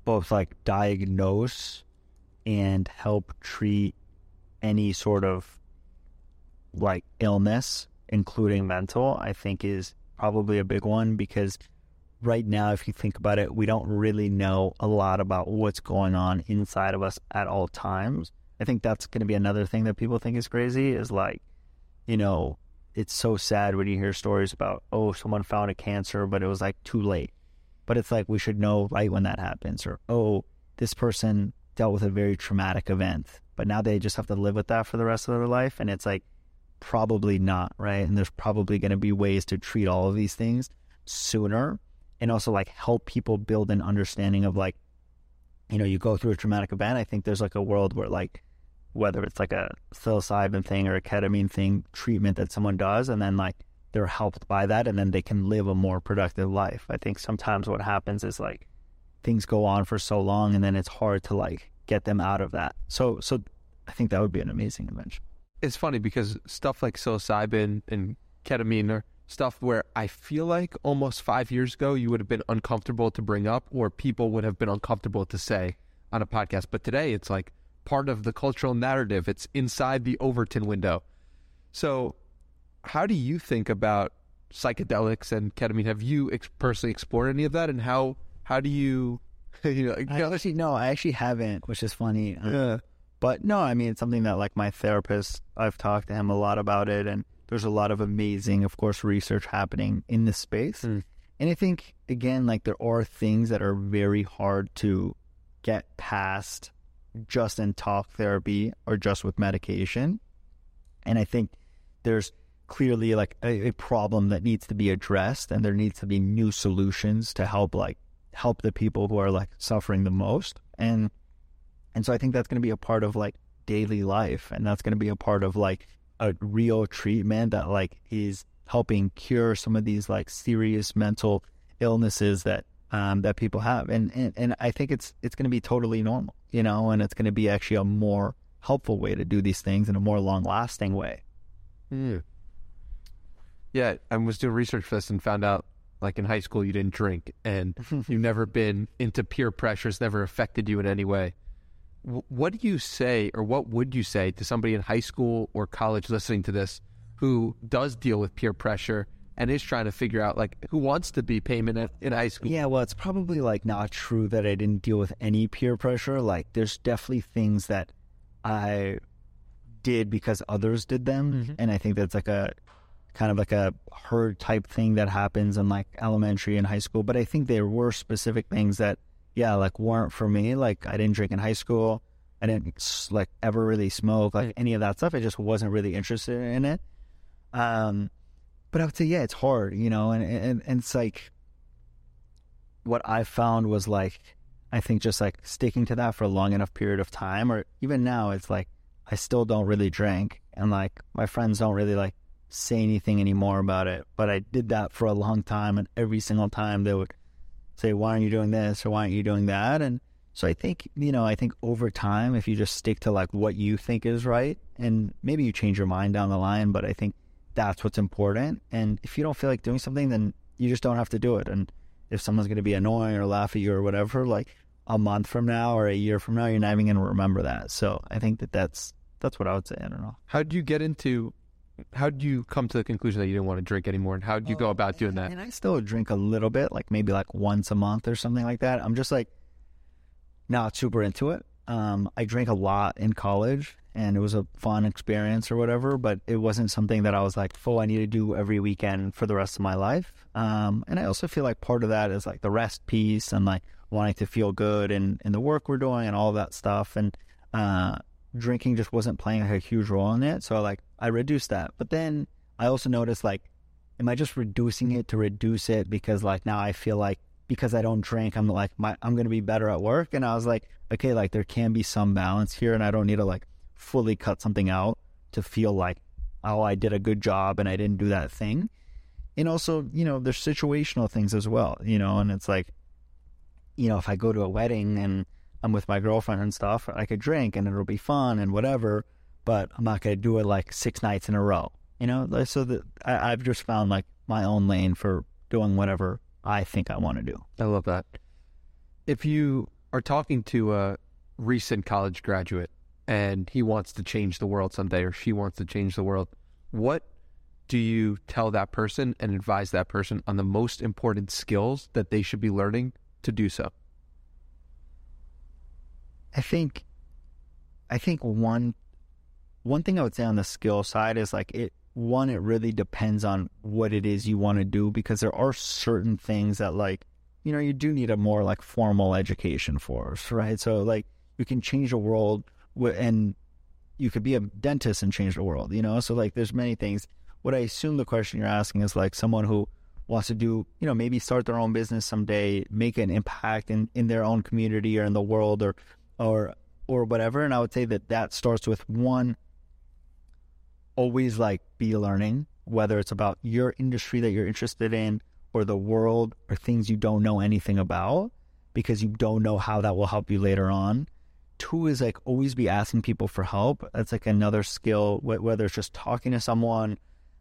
both like diagnose and help treat any sort of like illness, including mental, I think is probably a big one because right now, if you think about it, we don't really know a lot about what's going on inside of us at all times. I think that's going to be another thing that people think is crazy is like, you know, it's so sad when you hear stories about, oh, someone found a cancer, but it was like too late. But it's like we should know right when that happens, or, oh, this person dealt with a very traumatic event, but now they just have to live with that for the rest of their life. And it's like, probably not, right? And there's probably going to be ways to treat all of these things sooner and also like help people build an understanding of like you know you go through a traumatic event i think there's like a world where like whether it's like a psilocybin thing or a ketamine thing treatment that someone does and then like they're helped by that and then they can live a more productive life i think sometimes what happens is like things go on for so long and then it's hard to like get them out of that. So so I think that would be an amazing invention. It's funny because stuff like psilocybin and ketamine are stuff where I feel like almost five years ago you would have been uncomfortable to bring up or people would have been uncomfortable to say on a podcast. But today it's like part of the cultural narrative. It's inside the Overton window. So how do you think about psychedelics and ketamine? Have you ex- personally explored any of that, and how how do you? [laughs] you know, I actually no, I actually haven't, which is funny. Yeah. But no, I mean it's something that like my therapist, I've talked to him a lot about it, and there's a lot of amazing, of course, research happening in this space. Mm. And I think again, like there are things that are very hard to get past just in talk therapy or just with medication. And I think there's clearly like a, a, problem that needs to be addressed and there needs to be new solutions to help like help the people who are like suffering the most. And and so I think that's going to be a part of like daily life and that's going to be a part of like a real treatment that like is helping cure some of these like serious mental illnesses that um, that people have, and, and and I think it's it's going to be totally normal, you know, and it's going to be actually a more helpful way to do these things in a more long lasting way. Mm. Yeah, I was doing research for this and found out, like in high school, you didn't drink, and [laughs] you've never been into peer pressure. It's never affected you in any way. What do you say, or what would you say to somebody in high school or college listening to this who does deal with peer pressure and is trying to figure out like who wants to be Peiman at, in high school. Yeah, well, it's probably like not true that I didn't deal with any peer pressure. Like, there's definitely things that I did because others did them, mm-hmm. and I think that's like a kind of like a herd type thing that happens in like elementary and high school. But I think there were specific things that, yeah, like weren't for me. Like, I didn't drink in high school. I didn't like ever really smoke, like any of that stuff. I just wasn't really interested in it. Um, but I would say, yeah, it's hard, you know, and, and, and it's like what I found was like, I think just like sticking to that for a long enough period of time, or even now, it's like I still don't really drink, and like my friends don't really like say anything anymore about it. But I did that for a long time, and every single time they would say, "Why aren't you doing this?" or "Why aren't you doing that?" and so I think, you know, I think over time, if you just stick to like what you think is right, and maybe you change your mind down the line, but I think that's what's important. And if you don't feel like doing something, then you just don't have to do it. And if someone's going to be annoying or laugh at you or whatever, like a month from now or a year from now, you're not even going to remember that. So I think that that's that's what I would say. I don't know. How did you get into? How did you come to the conclusion that you didn't want to drink anymore? And how did you go about doing that? And I still drink a little bit, like maybe like once a month or something like that. I'm just like not super into it. Um, I drank a lot in college, and it was a fun experience or whatever, but it wasn't something that I was like, oh, I need to do every weekend for the rest of my life. Um, and I also feel like part of that is like the rest piece and like wanting to feel good and in, in the work we're doing and all that stuff. And uh, drinking just wasn't playing like a huge role in it. So like I reduced that. But then I also noticed like, am I just reducing it to reduce it because like now I feel like because I don't drink, I'm like my I'm gonna be better at work. And I was like, okay, like there can be some balance here, and I don't need to like fully cut something out to feel like, oh, I did a good job and I didn't do that thing. And also, you know, there's situational things as well, you know, and it's like, you know, if I go to a wedding and I'm with my girlfriend and stuff, I could drink and it'll be fun and whatever, but I'm not going to do it like six nights in a row, you know? So that I, I've just found like my own lane for doing whatever I think I want to do. I love that. If you are talking to a recent college graduate and he wants to change the world someday or she wants to change the world, what do you tell that person and advise that person on the most important skills that they should be learning to do so? I think I think one one thing I would say on the skill side is like it one it really depends on what it is you want to do because there are certain things that like you know you do need a more like formal education for right so like you can change the world and you could be a dentist and change the world, you know? So like there's many things. What I assume the question you're asking is like someone who wants to do, you know, maybe start their own business someday, make an impact in, in their own community or in the world or, or, or whatever. And I would say that that starts with one, always like be learning, whether it's about your industry that you're interested in or the world or things you don't know anything about. because you don't know how that will help you later on. Two is like always be asking people for help. That's like another skill, whether it's just talking to someone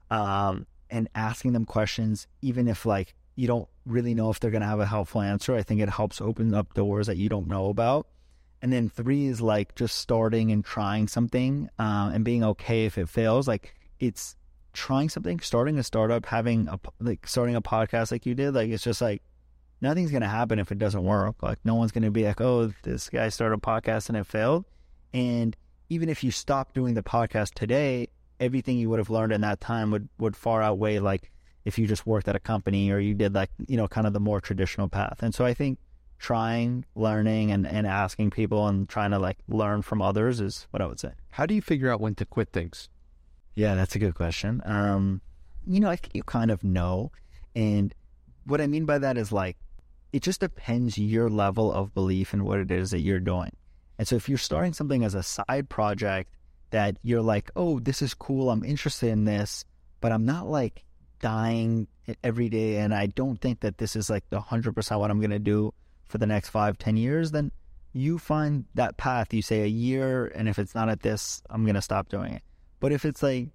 um, and asking them questions, even if like you don't really know if they're going to have a helpful answer. I think it helps open up doors that you don't know about. And then three is like just starting and trying something uh, and being okay if it fails. Like it's trying something, starting a startup, having a like starting a podcast like you did. Like it's just like nothing's gonna happen if it doesn't work. Like no one's gonna be like, oh, this guy started a podcast and it failed. And even if you stop doing the podcast today, everything you would have learned in that time would would far outweigh like if you just worked at a company or you did like you know kind of the more traditional path. And so I think trying, learning, and, and asking people and trying to like learn from others is what I would say. How do you figure out when to quit things? Yeah, that's a good question. Um, you know, I think you kind of know. And what I mean by that is like, it just depends your level of belief in what it is that you're doing. And so if you're starting something as a side project that you're like, oh, this is cool, I'm interested in this, but I'm not like dying every day and I don't think that this is like the 100% what I'm going to do for the next five, ten years, then you find that path. You say a year, and if it's not at this, I'm gonna stop doing it. But if it's like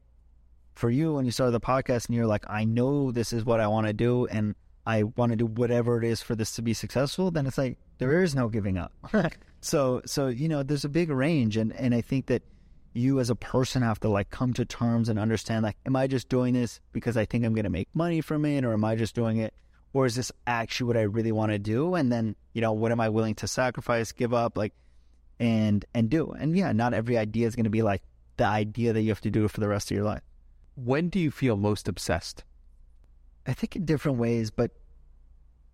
for you when you started the podcast and you're like, I know this is what I want to do, and I want to do whatever it is for this to be successful, then it's like there is no giving up. [laughs] so, so you know, there's a big range, and and I think that you as a person have to like come to terms and understand like, am I just doing this because I think I'm gonna make money from it, or am I just doing it or is this actually what I really want to do? And then, you know, what am I willing to sacrifice, give up, like, and and do? And yeah, not every idea is going to be like the idea that you have to do for the rest of your life. When do you feel most obsessed? I think in different ways, but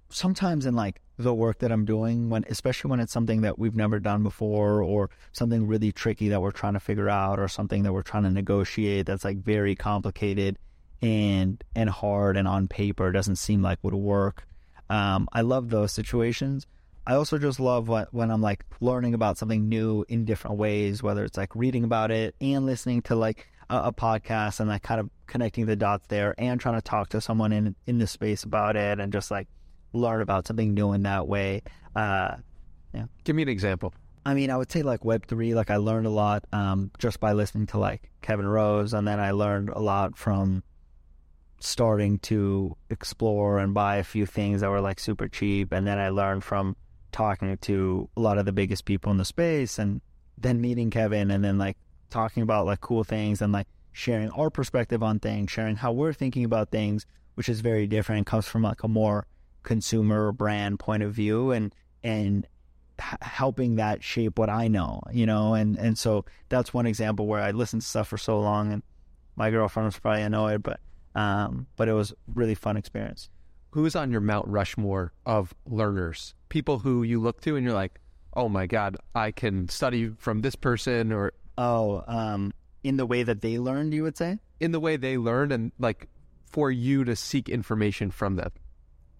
sometimes in like the work that I'm doing, when especially when it's something that we've never done before, or something really tricky that we're trying to figure out, or something that we're trying to negotiate that's like very complicated and and hard and on paper doesn't seem like would work. Um, I love those situations. I also just love what, when I'm like learning about something new in different ways, whether it's like reading about it and listening to like a, a, podcast and like kind of connecting the dots there and trying to talk to someone in in the space about it and just like learn about something new in that way. Uh, yeah. Give me an example. I mean, I would say like Web three. Like I learned a lot um, just by listening to like Kevin Rose, and then I learned a lot from starting to explore and buy a few things that were like super cheap. And then I learned from talking to a lot of the biggest people in the space and then meeting Kevin and then like talking about like cool things and like sharing our perspective on things, sharing how we're thinking about things, which is very different and comes from like a more consumer brand point of view and, and helping that shape what I know, you know? And, and so that's one example where I listened to stuff for so long and my girlfriend was probably annoyed, but um, but it was really fun experience. Who's on your Mount Rushmore of learners? People who you look to and you're like, oh my God, I can study from this person or. Oh, um, in the way that they learned, you would say? In the way they learned and like for you to seek information from them.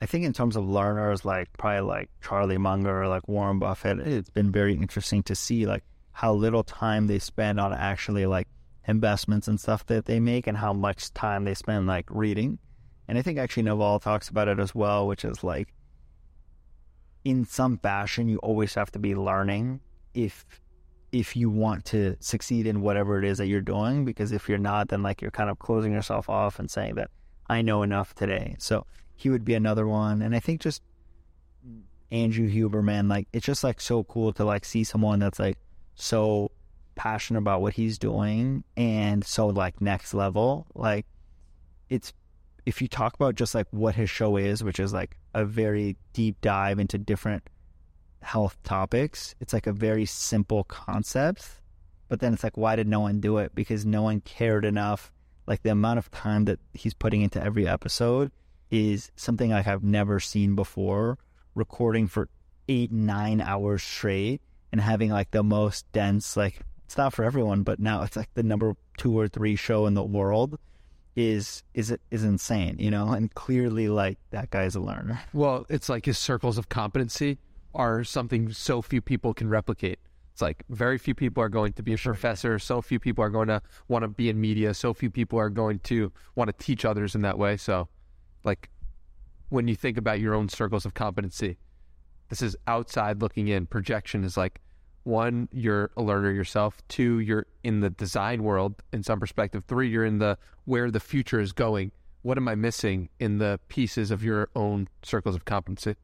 I think in terms of learners, like probably like Charlie Munger or like Warren Buffett, it's been very interesting to see like how little time they spend on actually like investments and stuff that they make and how much time they spend like reading. And I think actually Naval talks about it as well, which is like in some fashion you always have to be learning if if you want to succeed in whatever it is that you're doing because if you're not then like you're kind of closing yourself off and saying that I know enough today. So he would be another one and I think just Andrew Huberman like it's just like so cool to like see someone that's like so passionate about what he's doing and so like next level like it's if you talk about just like what his show is which is like a very deep dive into different health topics it's like a very simple concept but then it's like why did no one do it? Because no one cared enough. Like the amount of time that he's putting into every episode is something I've never seen before recording for eight nine hours straight and having like the most dense like it's not for everyone, but now it's like the number two or three show in the world is is is insane, you know, and clearly like that guy's a learner. Well, it's like his circles of competency are something so few people can replicate. It's like very few people are going to be a professor, so few people are going to want to be in media, so few people are going to want to teach others in that way. So, like when you think about your own circles of competency, This is outside looking in. Projection is like one, you're a learner yourself. Two, you're in the design world in some perspective. Three, you're in the where the future is going. What am I missing in the pieces of your own circles of competency?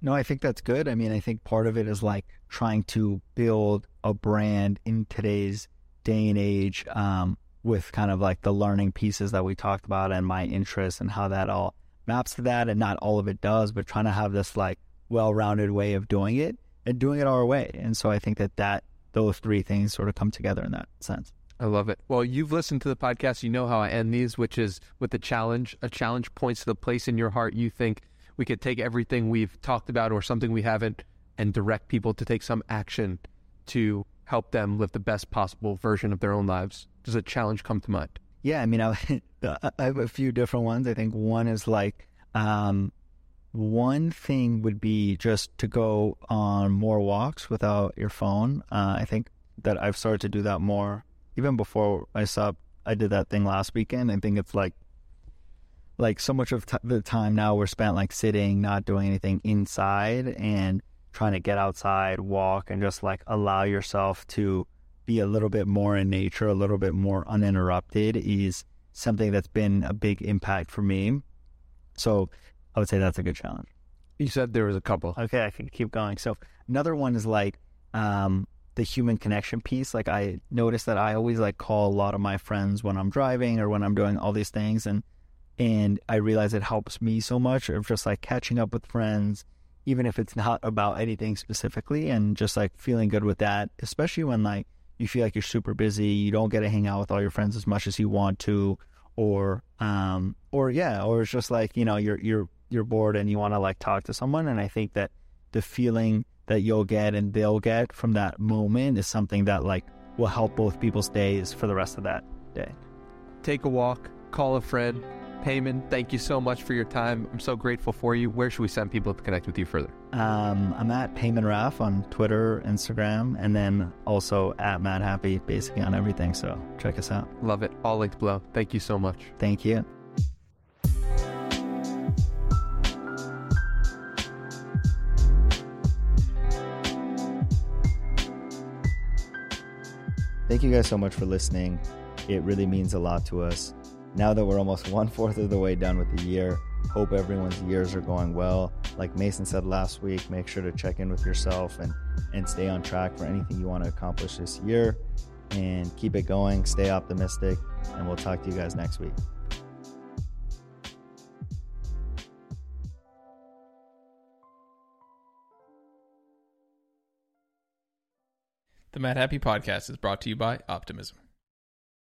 No, I think that's good. I mean, I think part of it is like trying to build a brand in today's day and age um, with kind of like the learning pieces that we talked about and my interests and how that all maps to that. And not all of it does, but trying to have this like well rounded way of doing it and doing it our way. And so I think that that those three things sort of come together in that sense. I love it. Well, you've listened to the podcast. You know how I end these, which is with a challenge. A challenge points to the place in your heart you think we could take everything we've talked about or something we haven't and direct people to take some action to help them live the best possible version of their own lives. Does a challenge come to mind? Yeah, I mean, I, [laughs] I have a few different ones. I think one is like um, one thing would be just to go on more walks without your phone. Uh, I think that I've started to do that more. Even before I stopped, I did that thing last weekend. I think it's like, like so much of t- the time now we're spent like sitting, not doing anything inside, and trying to get outside, walk, and just like allow yourself to be a little bit more in nature, a little bit more uninterrupted is something that's been a big impact for me. So I would say that's a good challenge. You said there was a couple. Okay, I can keep going. So another one is like um, the human connection piece. Like I notice that I always like call a lot of my friends when I'm driving or when I'm doing all these things, and and I realize it helps me so much of just like catching up with friends, even if it's not about anything specifically, and just like feeling good with that. Especially when like you feel like you're super busy, you don't get to hang out with all your friends as much as you want to, or um, or yeah, or it's just like you know you're you're you're bored and you want to like talk to someone. And I think that the feeling that you'll get and they'll get from that moment is something that like will help both people's days for the rest of that day. Take a walk, call a friend. Peiman, thank you so much for your time. I'm so grateful for you. Where should we send people to connect with you further? Um, I'm at Peiman Raf on Twitter, Instagram, and then also at Madhappy, basically on everything. So check us out. Love it. All linked below. Thank you so much. Thank you. Thank you guys so much for listening. It really means a lot to us. Now that we're almost [laughs] one fourth of the way done with the year, hope everyone's years are going well. Like Mason said last week, make sure to check in with yourself and, and stay on track for anything you want to accomplish this year. And keep it going, stay optimistic, and we'll talk to you guys next week. The Madhappy Podcast is brought to you by Optimism.